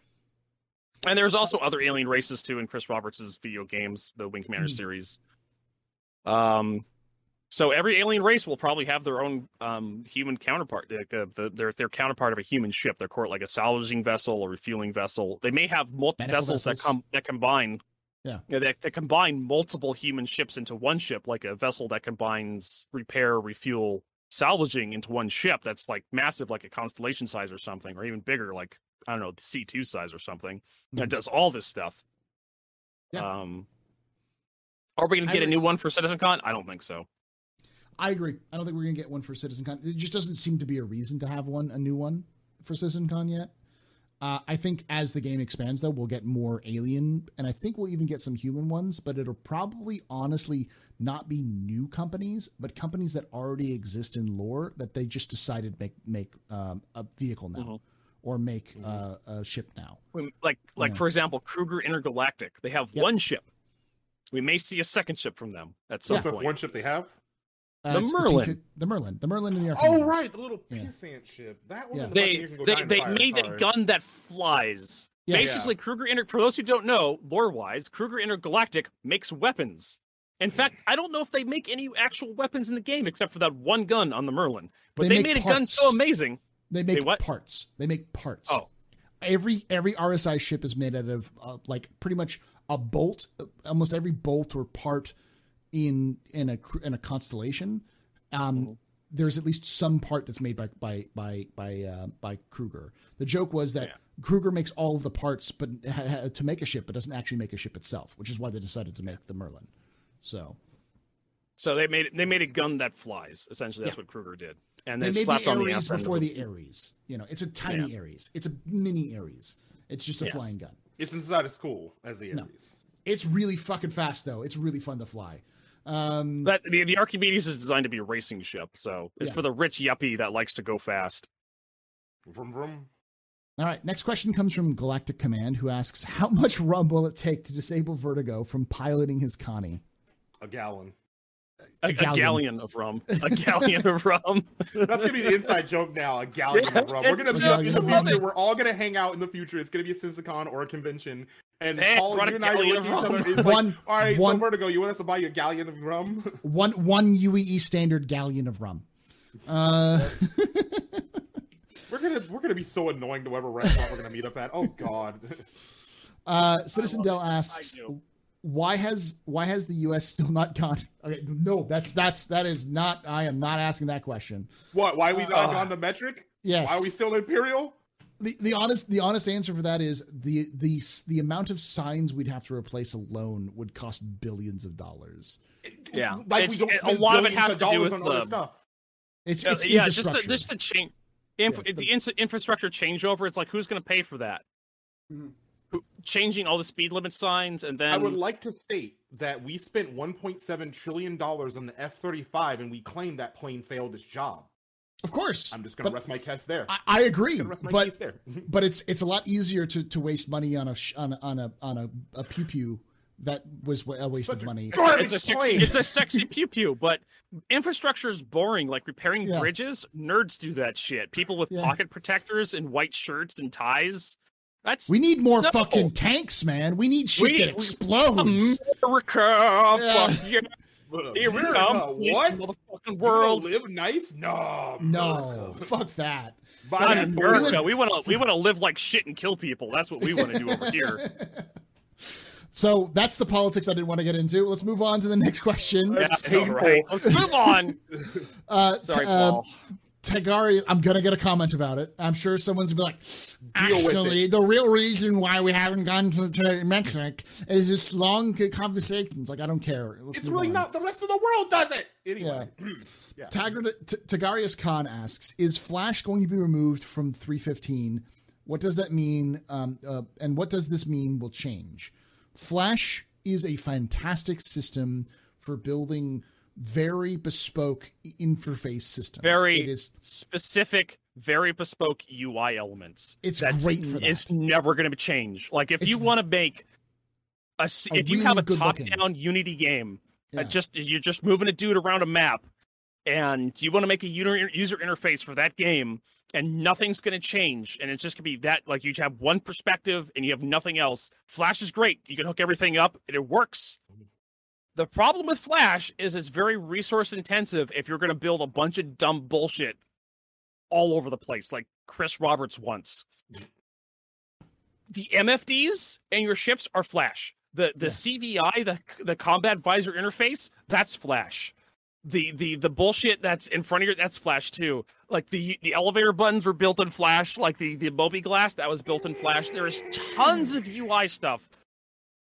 And there's also other alien races too in Chris Roberts' video games, the Wing Commander Mhm. series. Um, so every alien race will probably have their own um human counterpart, like the, the their their counterpart of a human ship. They're called like a salvaging vessel or refueling vessel. They may have multiple Medical vessels, that come that combine. Yeah. that, that combine multiple human ships into one ship, like a vessel that combines repair, refuel, salvaging into one ship. That's like massive, like a constellation size or something, or even bigger, like I don't know, C two size or something. That Mhm. does all this stuff. Yeah. Um, are we going to get a new one for CitizenCon? I don't think so. I agree. I don't think we're gonna get one for CitizenCon. It just doesn't seem to be a reason to have one, a new one for CitizenCon yet. Uh, I think as the game expands, though, we'll get more alien, and I think we'll even get some human ones. But it'll probably, honestly, not be new companies, but companies that already exist in lore that they just decided make make um, a vehicle now Mhm. Or make Mhm. uh, a ship now. Like, like Yeah. for example, Kruger Intergalactic. They have Yep. one ship. We may see a second ship from them at some So point. one ship they have. Uh, The it's Merlin. P- the Merlin, the Merlin in the Oh Archimedes. right, the little Yeah. pissant ship. That one. Yeah. They it can go they, they fire, made a gun that flies. Yes. Basically, Kruger Inter. For those who don't know, lore wise, Kruger Intergalactic makes weapons. In fact, I don't know if they make any actual weapons in the game except for that one gun on the Merlin. But They they, make made a gun so amazing. They make what? parts. They make parts. Oh. every every RSI ship is made out of uh, like pretty much a bolt. Almost every bolt or part in in a in a constellation. Um, Mm-hmm. There's at least some part that's made by by by by uh, by Kruger. The joke was that Yeah. Kruger makes all of the parts, but ha- to make a ship, but doesn't actually make a ship itself, which is why they decided to make the Merlin. So So they made they made a gun that flies. Essentially, that's what Kruger did, and they then made slapped the on the Ares ass before the Ares. You know, it's a tiny Ares. It's a mini Ares. It's just a Yes. flying gun. It's not as cool as the No. Ares. It's really fucking fast though. It's really fun to fly. Um, But the, the Archimedes is designed to be a racing ship, so it's Yeah. for the rich yuppie that likes to go fast. Vroom vroom. all right. Next question comes from Galactic Command, who asks, "How much rum will it take to disable Vertigo from piloting his Connie?" A gallon. A, a galleon. galleon of rum. A galleon of rum. [LAUGHS] That's gonna be the inside joke now. A gallon Yeah, of rum. We're gonna be joke. in the future. We're all gonna hang out in the future. It's gonna be a CincyCon or a convention. And Hey, Paul, you and I gallon look at each other. rum. It's One- like, all right, one- so Vertigo, you want us to buy you a galleon of rum? [LAUGHS] One one UEE standard galleon of rum. Uh, [LAUGHS] we're gonna we're gonna be so annoying to whatever restaurant we're gonna meet up at. Oh God. uh, Citizen love Dell it. I asks, do. "Why has why has the U.S. [LAUGHS] still not gone?" Okay, no, that's that's that is not. I am not asking that question. what? Why we not Uh, gone to metric? Yes. Why are we still imperial? the, the honest the honest answer for that is the the the amount of signs we'd have to replace alone would cost billions of dollars. Yeah, Like It's- we don't a lot of it billions has to do dollars with on the- stuff. It's Yeah, it's yeah, just infrastructure. the, just the change. Inf- Yeah, the the- ins- infrastructure changeover. It's like who's going to pay for that? Mhm. Who- Changing all the speed limit signs and then I would like to state that we spent 1.7 trillion dollars on the F-35, and we claim that plane failed its job. of course. I'm just gonna rest my case there. I, I agree, gonna rest my but case there. [LAUGHS] but it's it's a lot easier to, to waste money on a sh- on a, on a on a, a pew pew that was a waste Such of money. It's, Garbage it's a sexy, it's a sexy pew pew, but infrastructure is boring. Like repairing Yeah. bridges, nerds do that shit. People with Yeah. pocket protectors and white shirts and ties. That's We need more No. fucking tanks, man. We need shit We- that we- explodes. America. Yeah. Fuck yeah. Here we come. What? motherfucking You wanna world. live nice? No. no, fuck that. Buy Not in America. We want to we want to live like shit and kill people. That's what we want to do over here. [LAUGHS] So that's the politics I didn't want to get into. Let's move on to the next question. Yeah, That's painful. right? Let's move on. Uh, [LAUGHS] Sorry, t- uh, Paul. Tagari, I'm gonna get a comment about it. I'm sure someone's gonna be like, Deal actually, the real reason why we haven't gone to, to Mexico is this long conversations. Like, I don't care. Let's It's really on. not. The rest of the world does it. Anyway. Yeah. Tagar- T- Tagarius Khan asks, "Is Flash going to be removed from 315? What does that mean? Um, uh, and what does this mean will change? Flash is a fantastic system for building very bespoke interface systems. Very it is. specific, very bespoke UI elements. It's That's- great for that. It's never going to change. Like if It's you want to make a, if you have a looking- top-down Unity game, Yeah. just you're just moving a dude around a map, and you want to make a user user interface for that game, and nothing's going to change, and it's just going to be that like you have one perspective and you have nothing else. Flash is great. You can hook everything up, and it works. The problem with Flash is it's very resource intensive if you're going to build a bunch of dumb bullshit all over the place, like Chris Roberts once. The MFDs and your ships are Flash. The the CVI, the the combat visor interface, that's Flash. The the the bullshit that's in front of you, that's Flash too. Like the the elevator buttons were built in Flash. Like the the mobiGlas, that was built in Flash. There is tons of UI stuff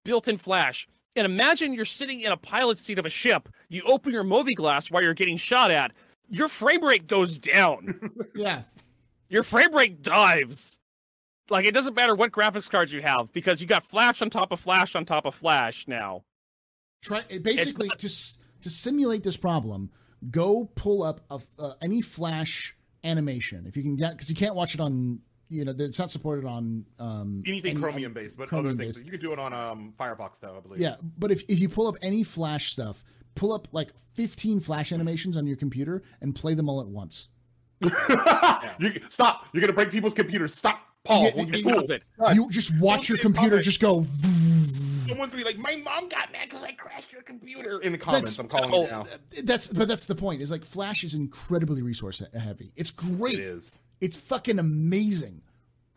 built in Flash. And imagine you're sitting in a pilot seat of a ship. You open your mobiGlas while you're getting shot at. Your frame rate goes down. [LAUGHS] Yeah. your frame rate dives. Like it doesn't matter what graphics cards you have because you got Flash on top of Flash on top of Flash now. Try basically to to simulate this problem. Go pull up a, uh, any Flash animation if you can get because you can't watch it on you know it's not supported on um, Anything any- Chromium based, but Chromium other things. based. You can do it on um Firefox though, I believe. Yeah, but if if you pull up any Flash stuff, pull up like 15 Flash animations on your computer and play them all at once. [LAUGHS] you stop. You're gonna break people's computers. Stop, Paul. Yeah, when it- you're it- cool. Stop it. You just watch your computer just go. [LAUGHS] Someone's gonna be like, "My mom got mad because I crashed your computer." In the comments, That's- I'm calling oh. That's but that's the point. Is like Flash is incredibly resource heavy. It's great. It is. It's fucking amazing,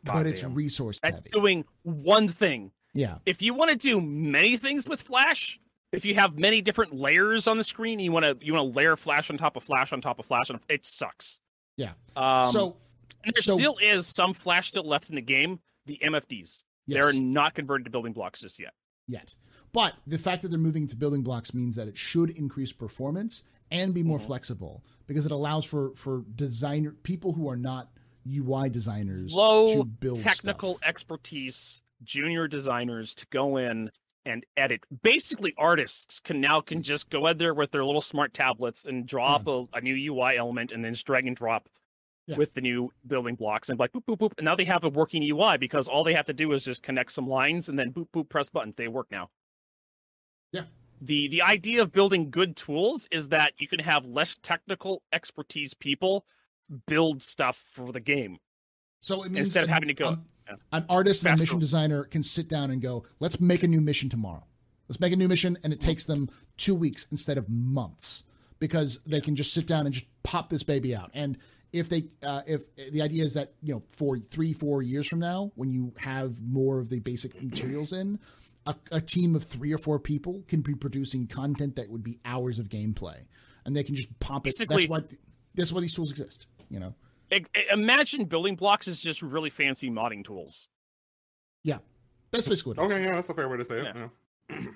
but it's resource At heavy. doing one thing. Yeah. If you want to do many things with Flash, if you have many different layers on the screen, you want to you want to layer Flash on top of Flash on top of Flash, on it sucks. Yeah. Um, so and there so- still is some Flash still left in the game. The MFDs, they're not converted to building blocks just yet. yet, but the fact that they're moving to building blocks means that it should increase performance and be more Mhm. flexible because it allows for for designer people who are not UI designers to low build technical stuff. expertise junior designers to go in and edit basically artists can now can just go in there with their little smart tablets and draw up a, a new ui element and then just drag and drop Yeah. with the new building blocks and like boop boop boop and now they have a working ui because all they have to do is just connect some lines and then boop boop press buttons they work now Yeah. The the idea of building good tools is that you can have less technical expertise people build stuff for the game So it means instead of having to go- um, yeah. an artist and a mission designer can sit down and go, let's make a new mission tomorrow. Let's make a new mission, and it takes them two weeks instead of months because they can just sit down and just pop this baby out. And if they, uh, if the idea is that you know, for three, four years from now, when you have more of the basic [CLEARS THROAT] materials in, a, a team of three or four people can be producing content that would be hours of gameplay, and they can just pop it. Basically- that's why. That's why these tools exist. You know. I- I- imagine building blocks is just really fancy modding tools. Yeah, that's basically what it is. Okay, yeah, that's a fair way to say it. Yeah. Yeah. [CLEARS THROAT]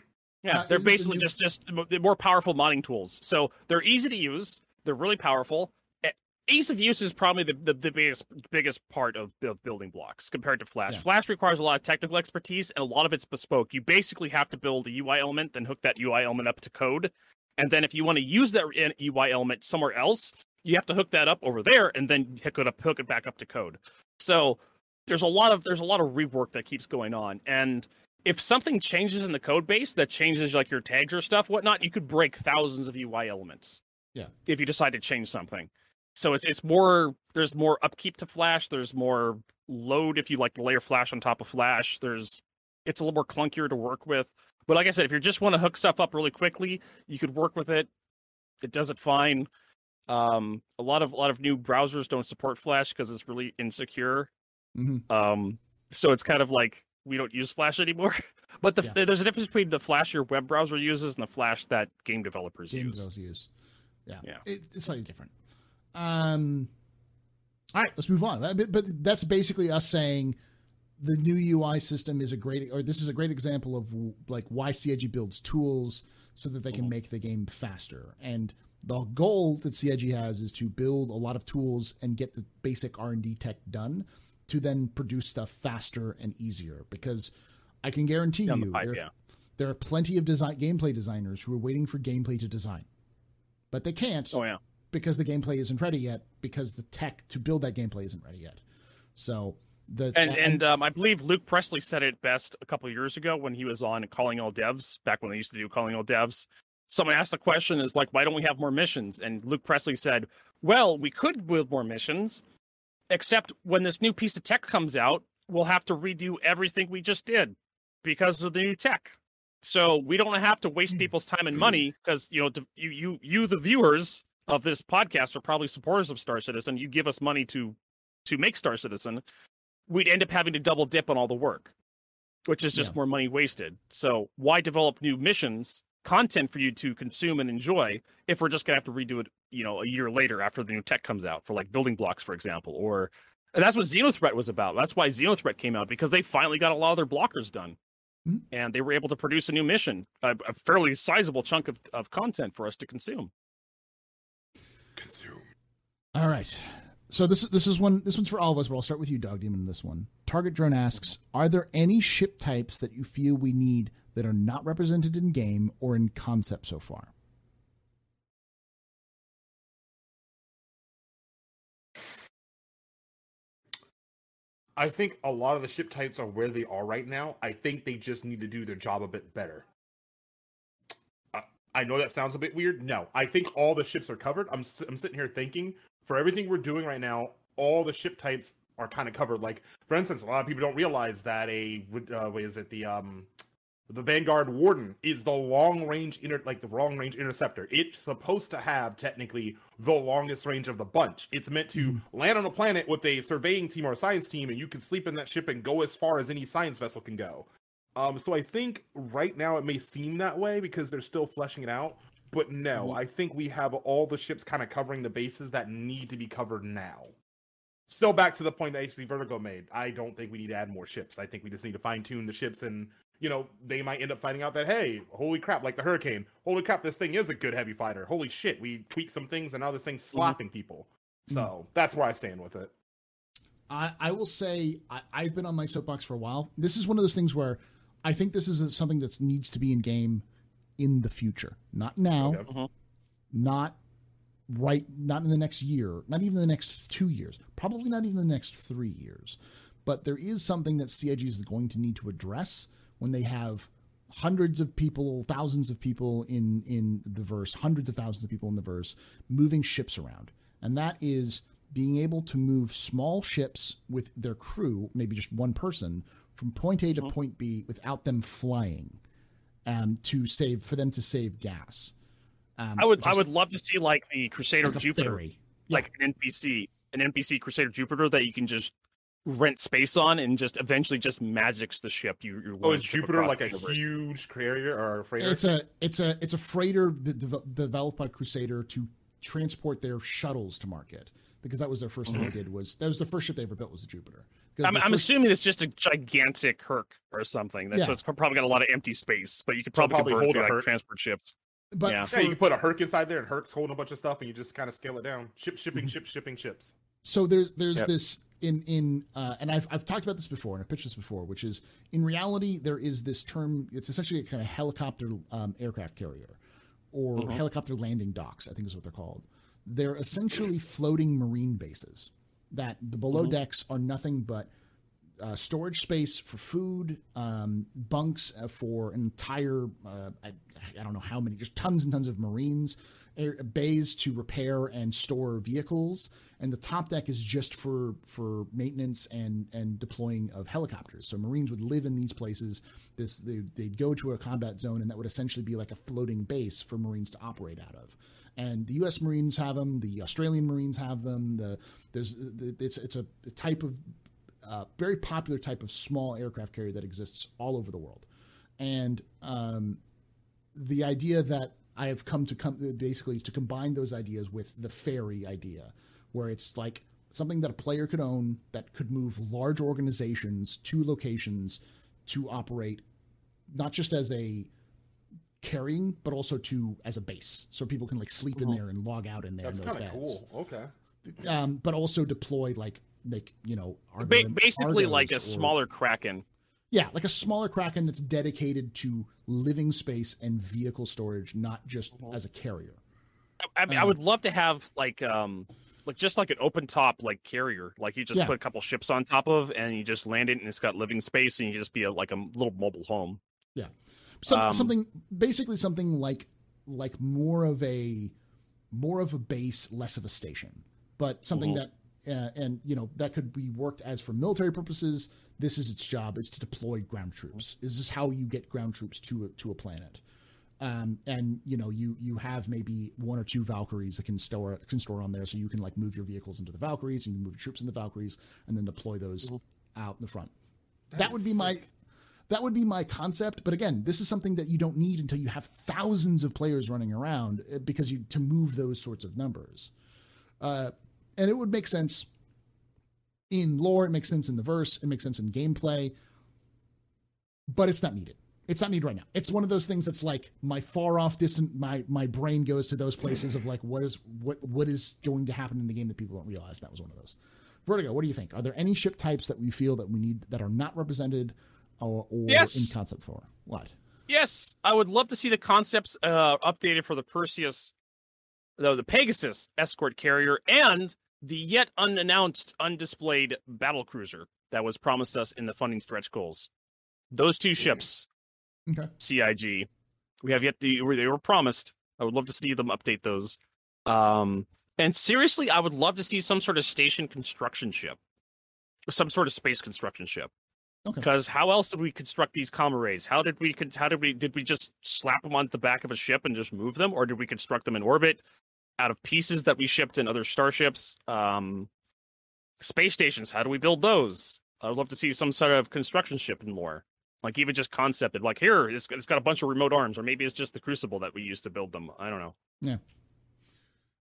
Yeah, Uh, they're isn't the basically new- just just more powerful modding tools. So they're easy to use. They're really powerful. Ease of use is probably the, the, the biggest biggest part of, of building blocks compared to Flash. Yeah. Flash requires a lot of technical expertise and a lot of it's bespoke. You basically have to build a UI element, then hook that UI element up to code, and then if you want to use that UI element somewhere else, you have to hook that up over there and then hook it up, hook it back up to code. So there's a lot of there's a lot of rework that keeps going on, and if something changes in the code base that changes like your tags or stuff, whatnot, you could break thousands of UI elements. Yeah. If you decide to change something. So it's it's more there's more upkeep to Flash, there's more load if you like to layer Flash on top of Flash. There's it's a little more clunkier to work with. But like I said, if you just want to hook stuff up really quickly, you could work with it. It does it fine. Um, a lot of a lot of new browsers don't support Flash because it's really insecure. Mhm. Um, so it's kind of like we don't use Flash anymore. [LAUGHS] But the, Yeah. there's a difference between the Flash your web browser uses and the Flash that game developers Game use. use. Yeah, Yeah. It, it's slightly different. Um, all right, let's move on. But, that's basically us saying the new UI system is a great, or this is a great example of like why CIG builds tools so that they can Mhm. make the game faster. And the goal that CIG has is to build a lot of tools and get the basic R and D tech done to then produce stuff faster and easier. Because I can guarantee Down the you, pipe, there, yeah. there are plenty of design gameplay designers who are waiting for gameplay to design, but they can't Oh yeah. Because the gameplay isn't ready yet because the tech to build that gameplay isn't ready yet. So the And and um, I believe Luke Pressley said it best a couple of years ago when he was on Calling All Devs back when they used to do Calling All Devs. Someone asked the question is like, why don't we have more missions? And Luke Pressley said, well, we could build more missions, except when this new piece of tech comes out, we'll have to redo everything we just did because of the new tech. So we don't have to waste people's time and money because you know you you you the viewers of this podcast are probably supporters of Star Citizen. You give us money to to make Star Citizen we'd end up having to double dip on all the work, which is just Yeah. more money wasted. So why develop new missions, content for you to consume and enjoy if we're just gonna have to redo it, you know, a year later after the new tech comes out for like building blocks, for example, or and that's what Xenothreat was about. That's why Xenothreat came out because they finally got a lot of their blockers done. Mhm. And they were able to produce a new mission, a, a fairly sizable chunk of, of content for us to consume. Consume. all right. So this is this is one this one's for all of us, but I'll start with you, Dog Demon, in this one. Target Drone asks, are there any ship types that you feel we need that are not represented in game or in concept so far? I think a lot of the ship types are where they are right now. I think they just need to do their job a bit better. I, know that sounds a bit weird. No, I think all the ships are covered. I'm I'm sitting here thinking for everything we're doing right now, all the ship types are kind of covered. Like for instance, a lot of people don't realize that a uh, what is it the um the Vanguard Warden is the long range inter like the long range interceptor. It's supposed to have technically the longest range of the bunch. It's meant to land on a planet with a surveying team or a science team, and you can sleep in that ship and go as far as any science vessel can go. Um, so I think right now it may seem that way because they're still fleshing it out. But no, Mhm. I think we have all the ships kind of covering the bases that need to be covered now. Still back to the point that HD Vertigo made. I don't think we need to add more ships. I think we just need to fine tune the ships and you know, they might end up finding out that, hey, holy crap, like the Hurricane, holy crap, this thing is a good heavy fighter. Holy shit, we tweaked some things and now this thing's slapping people. So that's where I stand with it. I, I will say I, I've been on my soapbox for a while. This is one of those things where I think this is something that needs to be in game in the future, not now, Okay. Mhm. not right, not in the next year, not even the next two years, probably not even the next three years. But there is something that CIG is going to need to address when they have hundreds of people, thousands of people in in the verse, hundreds of thousands of people in the verse, moving ships around, and that is being able to move small ships with their crew, maybe just one person, from point A to point B without them flying, um, to save for them to save gas. Um, I would I would love to see like the Crusader like Jupiter, ferry. like an NPC, an NPC Crusader Jupiter that you can just rent space on and just eventually just magics the ship. You, you're Oh, is Jupiter like a universe. huge carrier or a freighter? It's a it's a it's a freighter de- de- developed by Crusader to transport their shuttles to market because that was their 1st thing they did was that was the first ship they ever built was the Jupiter. Because I'm, the I'm first- assuming it's just a gigantic Herc or something. That's Yeah. so it's probably got a lot of empty space, but you could probably, probably convert hold to like transport ships. but yeah. for- yeah, you can put a Herc inside there and Herc's holding a bunch of stuff and you just kind of scale it down. Ship shipping, ship shipping ships. so there's there's Yep. this in in uh, and I've I've talked about this before and I've pitched this before, which is in reality there is this term. It's essentially a kind of helicopter um, aircraft carrier or Mhm. helicopter landing docks. I think is what they're called. They're essentially floating marine bases that the below Mhm. decks are nothing but uh, storage space for food, um, bunks uh, for entire, uh, I, I don't know how many, just tons and tons of Marines, air, bays to repair and store vehicles, and the top deck is just for for maintenance and and deploying of helicopters. So Marines would live in these places. This they, they'd go to a combat zone, and that would essentially be like a floating base for Marines to operate out of and the U.S. Marines have them. The Australian Marines have them. The there's it's it's a, type of uh, very popular type of small aircraft carrier that exists all over the world, and um, the idea that I have come to come basically is to combine those ideas with the ferry idea, where it's like something that a player could own that could move large organizations to locations to operate, not just as a carrying, but also to as a base, so people can like sleep in there and log out in there. That's in those kind of cool. Okay. Um, but also deploy like like you know Ba- Argo- basically, like a or- smaller Kraken. yeah, like a smaller Kraken that's dedicated to living space and vehicle storage, not just Mhm. as a carrier. I, I mean, I Um, would love to have like um like just like an open top like carrier, like you just Yeah. put a couple ships on top of, and you just land it, and it's got living space, and you just be a, like a little mobile home. Some, Um, something basically something like like more of a more of a base, less of a station, but something Mhm. that uh, and you know that could be worked as for military purposes. This is its job: is to deploy ground troops. Is this how you get ground troops to a, to a planet? Um, and you know you you have maybe one or two Valkyries that can store can store on there, so you can like move your vehicles into the Valkyries, and you can move your troops in the Valkyries, and then deploy those Mhm. out in the front. That, would is be my sick. That would be my concept but again this is something that you don't need until you have thousands of players running around uh, because you to move those sorts of numbers. Uh, and it would make sense in lore it makes sense in the verse it makes sense in gameplay but it's not needed. It's not needed right now. It's one of those things that's like my far off distant my my brain goes to those places of like what is what what is going to happen in the game that people don't realize? That was one of those. Vertigo what do you think? Are there any ship types that we feel that we need that are not represented or, or Yes. in concept for what Yes, I would love to see the concepts uh, updated for the Perseus, no, the Pegasus escort carrier, and the yet unannounced, undisplayed battle cruiser that was promised us in the funding stretch goals. Those two ships, okay CIG, we have yet to. They were promised. I would love to see them update those. Um, and seriously, I would love to see some sort of station construction ship, or some sort of space construction ship. Okay. Because how else did we construct these com arrays? How did we? How did we? Did we just slap them on the back of a ship and just move them, or did we construct them in orbit out of pieces that we shipped in other starships? Um, space stations. How do we build those? I would love to see some sort of construction ship in lore, like even just concepted. Like here, it's, it's got a bunch of remote arms, or maybe it's just the crucible that we use to build them. I don't know. Yeah.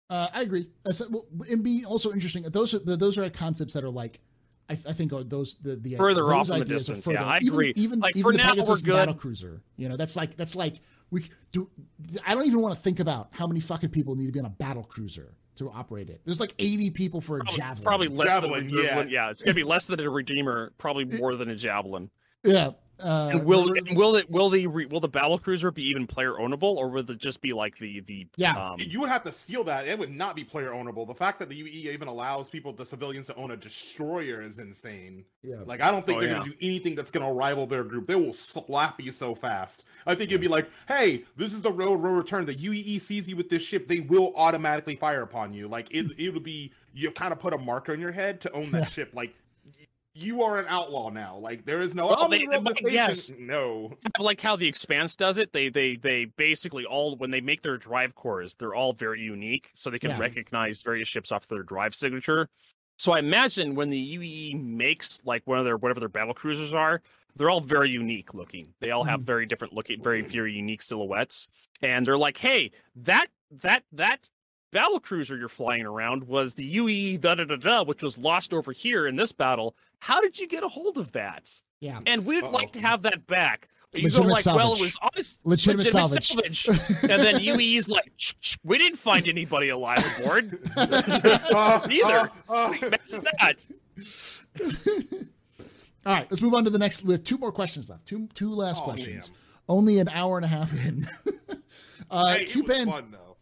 Uh, i agree I said, well, and be also interesting those are those are concepts that are like I, I think are those the the Further those off in the ideas are distance. Yeah, further- I even, agree. Even Like, even for the now, we're Pegasus good. battle cruiser, you know, that's like that's like we do. I don't even want to think about how many fucking people need to be on a battle cruiser to operate it. There's like 80 people for a Probably, javelin. probably less Javelin, than a yeah. Yeah. it's gonna be less than a redeemer. Probably more than a javelin. yeah. Uh, And will remember- and will it will the re- will the battle cruiser be even player ownable, or will it just be like the the Yeah. um, You would have to steal that. It would not be player ownable. The fact that the UE even allows people, the civilians, to own a destroyer is insane. yeah. Like, I don't think Oh, they're yeah. gonna do anything that's gonna rival their group. They will slap you so fast. I think you'd be like, "Hey, this is the road road return. The UE sees you with this ship, they will automatically fire upon you. Like, it it would be you kind of put a marker on your head to own that ship. Like, y- you are an outlaw now. Like, there is no. Well, oh, they- the they might guess. station. No. like how the expanse does it they they they basically all when they make their drive cores they're all very unique so they can Yeah. recognize various ships off their drive signature so i imagine when the UEE makes like one of their whatever their battle cruisers are they're all very unique looking they all have mm. very different looking very very unique silhouettes and they're like hey that that that battle cruiser you're flying around was the ue da da da da which was lost over here in this battle how did you get a hold of that Yeah. and we'd Uh-oh. like to have that back. You go Legitimate like, well, it was honest, Legitimate salvage. salvage. [LAUGHS] and then UE's like, "Shh, shh, we didn't find anybody alive aboard. [LAUGHS] Neither. Imagine that. All right, let's move on to the next. We have two more questions left. Two two last Oh, questions. man. Only an hour and a half in. [LAUGHS] uh, Hey, it was fun though.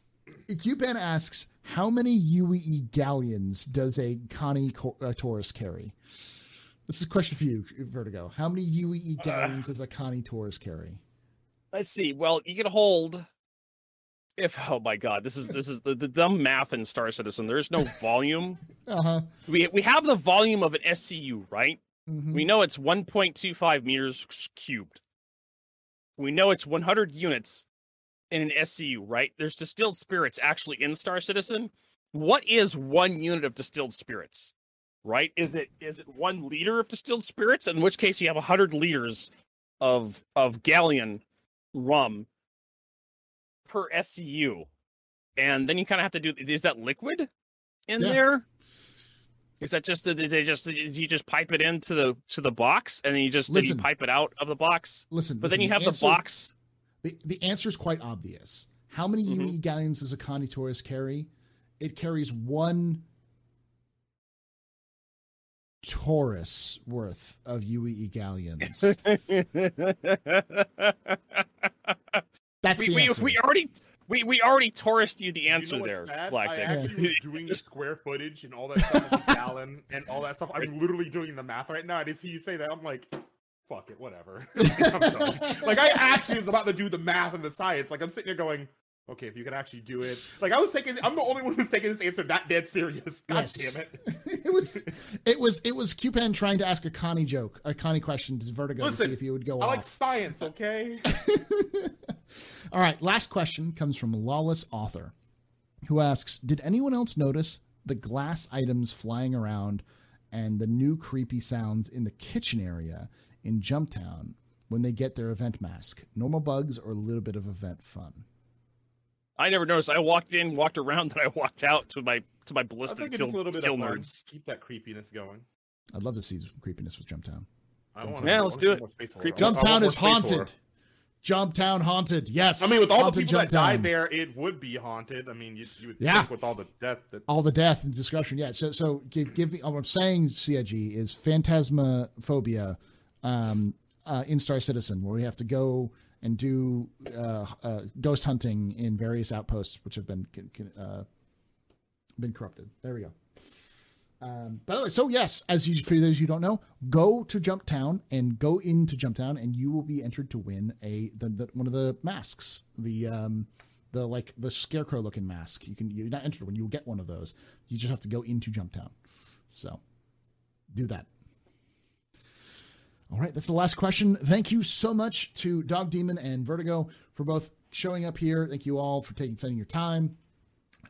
Qpan asks, how many UE galleons does a Connie Co- uh, Taurus carry? This is a question for you, Vertigo. How many UEE gallons does a Connie Taurus carry? Let's see. Well, you can hold. If oh my god, this is this is the, the dumb math in Star Citizen. There's no [LAUGHS] volume. Uh huh. we we have the volume of an SCU, right? Mm-hmm. We know it's 1.25 meters cubed. We know it's 100 units in an SCU, right? There's distilled spirits actually in Star Citizen. What is one unit of distilled spirits? Right? Is it is it one liter of distilled spirits? In which case you have 100 liters of of galleon rum per SCU. And then you kind of have to do is that liquid in Yeah. there? Is that just did they just did you just pipe it into the to the box and then you just did you pipe it out of the box? Listen, But then listen, you have answer- the box. The, the answer is quite obvious. How many Mhm. UEE galleons does a Connie Taurus carry? It carries one Taurus worth of UEE galleons. [LAUGHS] That's we, the we, answer. we already we, we already tourist you the You know answer there, sad? Black I Dick. actually was [LAUGHS] doing the square footage and all that stuff, with gallon and all that stuff. I'm literally doing the math right now. I just hear you say that. I'm like, fuck it, whatever. [LAUGHS] I'm like I actually was about to do the math and the science. Like I'm sitting here going, okay, if you can actually do it. Like I was taking, I'm the only one who's taking this answer that dead serious. God Yes. damn it. [LAUGHS] it was it was it was Cupan trying to ask a Connie joke, a Connie question to Vertigo to see if he would go I off. like science, okay? [LAUGHS] All right, last question comes from Lawless Author, who asks Did anyone else notice the glass items flying around and the new creepy sounds in the kitchen area in Jumptown when they get their event mask? Normal bugs or a little bit of event fun? I never noticed. I walked in, walked around, [LAUGHS] then I walked out to my to my I ballistic think kill, a little bit kill nerds. Keep that creepiness going. I'd love to see some creepiness with Jumptown. I wanna- Yeah, let's do it. more space horror. Creep- I want- I want Jumptown is haunted. horror. Jumptown haunted. Yes. I mean, with all the haunted people that died Jumptown. there, it would be haunted. I mean, you, you would Yeah. think with all the death that all the death and discussion. Yeah. So so give give me what I'm saying. Cig is Phasmophobia um, uh, in Star Citizen, where we have to go and do uh, uh, ghost hunting in various outposts, which have been uh, been corrupted. There we go. Um, by the way, so yes, as you for those you don't know, go to Jump Town and go into Jump Town, and you will be entered to win a the, the one of the masks, the um, the like the scarecrow looking mask. You can you're not entered when you will get one of those. You just have to go into Jump Town. So do that. All right, that's the last question. Thank you so much to Dog Demon and Vertigo for both showing up here. Thank you all for taking spending your time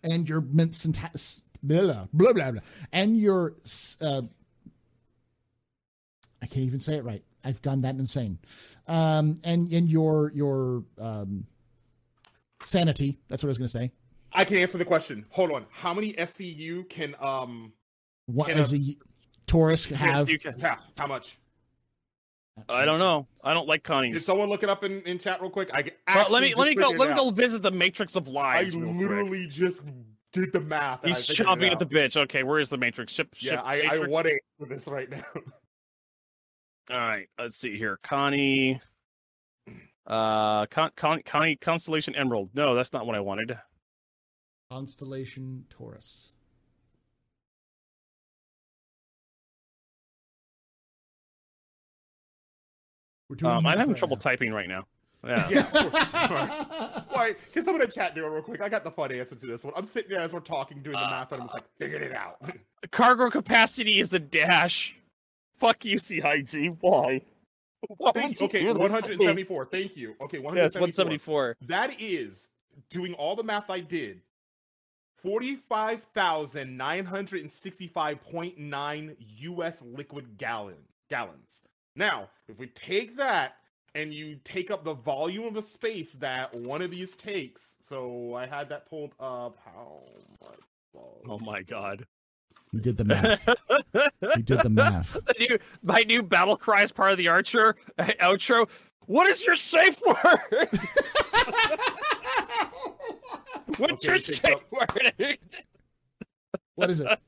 and your mint syntax blah blah blah blah and your uh, I can't even say it right. I've gone that insane. Um, and and your your um, sanity. That's what I was going to say. I can answer the question. Hold on. How many SCU can um What Can does a Taurus have? can- yeah, how much? I don't know. I don't like Did Connie's. someone look it up in, in chat real quick? I Well, let me let me go let it me go visit the Matrix of I Lies. real quick. literally just did the math. He's I figured it chomping at the bitch. Okay, where is the Matrix? Ship. Yeah, ship I, I Matrix? want to answer this right now. [LAUGHS] All right, let's see here. Connie. Uh, Con, Con, Connie Constellation Emerald. No, that's not what I wanted. Constellation Taurus. We're doing Um, I'm having right trouble now. typing right now. Yeah. [LAUGHS] yeah. Why? [LAUGHS] Can someone in chat do it real quick? I got the fun answer to this one. I'm sitting there as we're talking, doing the math, and I'm just like, figured it out. [LAUGHS] Cargo capacity is a dash. Fuck you, CIG. Why? Why Thank you. you Okay, do this 174. Thank you. Okay, 174. Yeah, 174. That is doing all the math I did. 45,965.9 US liquid gallon gallons. Now, if we take that and you take up the volume of a space that one of these takes, so I had that pulled up. How much? Oh my god. You did the math. He did the math. [LAUGHS] The new, my new battle cry is part of the archer uh, outro. What is your safe [LAUGHS] word? [LAUGHS] What's Okay, your safe up- word? What is it?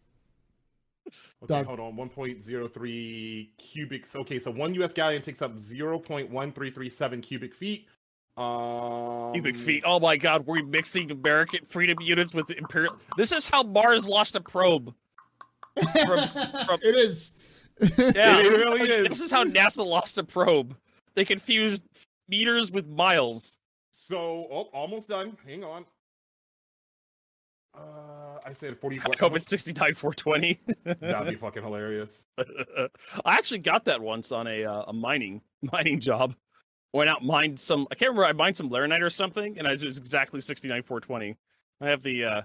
Okay, Doug. hold on. 1.03 cubic. Okay, so one US galleon takes up 0.1337 cubic feet. Um, Cubic feet. Oh my god, we're mixing American freedom units with imperial. This is how Mars lost a probe. From- from- [LAUGHS] it is. Yeah, [LAUGHS] It this, is how, is. this is how NASA lost a probe. They confused meters with miles. So, oh, almost done. Hang on. Uh, I said 40. I hope it's 69 420. [LAUGHS] That'd be fucking hilarious. [LAUGHS] I actually got that once on a uh, a mining [LAUGHS] mining job. Went out mined some. I can't remember. I mined some laranite or something, and I was exactly 69 420. I have the uh,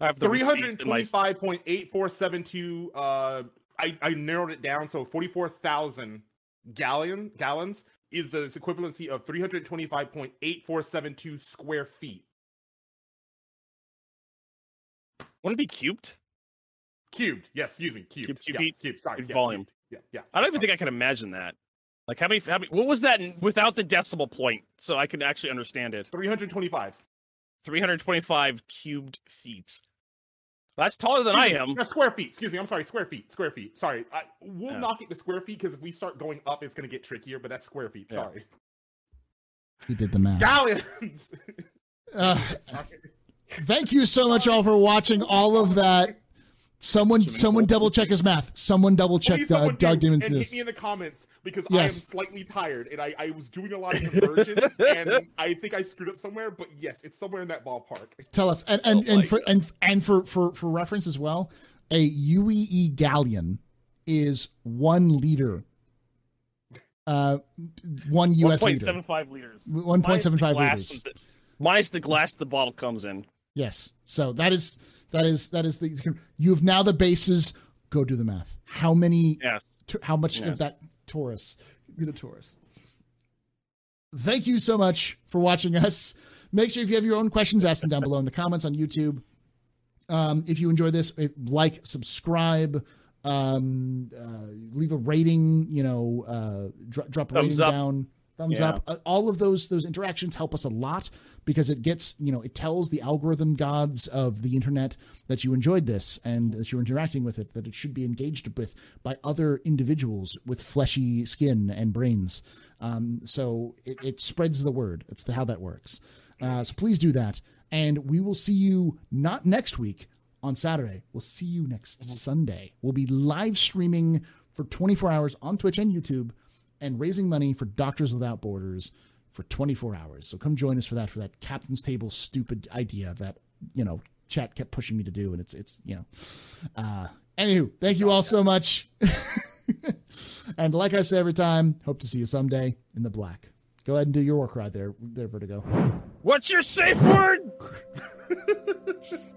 I have the receipt in my 325.8472. Uh, I, I narrowed it down. So 44,000 gallon gallons is the equivalency of 325.8472 square feet. Wouldn't it be cubed? Cubed. Yes, excuse me. Cubed. Cube- cube yeah, feet? Cubed. Sorry. Yeah, volume. cubed. Yeah, yeah. I don't even think I can imagine that. Like how many? How many what was that without the decimal point? So I can actually understand it. 325. 325 cubed feet. That's taller than I Excuse me, am. no, square feet. Excuse me. I'm sorry. Square feet. Square feet. Sorry. I, we'll Yeah. knock it to square feet because if we start going up, it's going to get trickier. But that's square feet. Yeah. Sorry. He did the math. Gallons. [LAUGHS] Uh, Sorry. Thank you so much all for watching all of that. Someone, someone double check his math. Someone double check Please uh, someone Doug do, Demon's and hit me in the comments because I am slightly tired and I, I was doing a lot of [LAUGHS] conversions and I think I screwed up somewhere. But yes, it's somewhere in that ballpark. Tell us, and and, Oh and for God. and and for for for reference as well, a UEE galleon is one liter. Uh, one U.S. liter. 1.75 liters. One point seven five liters. the- Minus the glass the bottle comes in. Yes. So that is that is that is the you've now the bases. Go do the math. How many? Yes. t- How much Yes. is that Taurus? Get a Taurus. Thank you so much for watching us. Make sure if you have your own questions, ask them down below in the comments on YouTube. Um, if you enjoy this, eh, like, subscribe, um, uh, leave a rating. You know, uh, dro- drop a Thumbs rating up. down, thumbs Yeah. up. Uh, all of those those interactions help us a lot because it gets you know it tells the algorithm gods of the internet that you enjoyed this and that you're interacting with it that it should be engaged with by other individuals with fleshy skin and brains. Um, so it, it spreads the word. That's the, how that works. Uh, so please do that. And we will see you not next week on saturday. We'll see you next sunday. We'll be live streaming for 24 hours on twitch and youtube and raising money for doctors without borders for 24 hours. So come join us for that for that captain's table stupid idea that you know chat kept pushing me to do, and it's it's you know. Uh, anywho, thank you all so much, [LAUGHS] and like I say every time, hope to see you someday in the black. Go ahead and do your work right there, there, Vertigo. What's your safe word? [LAUGHS]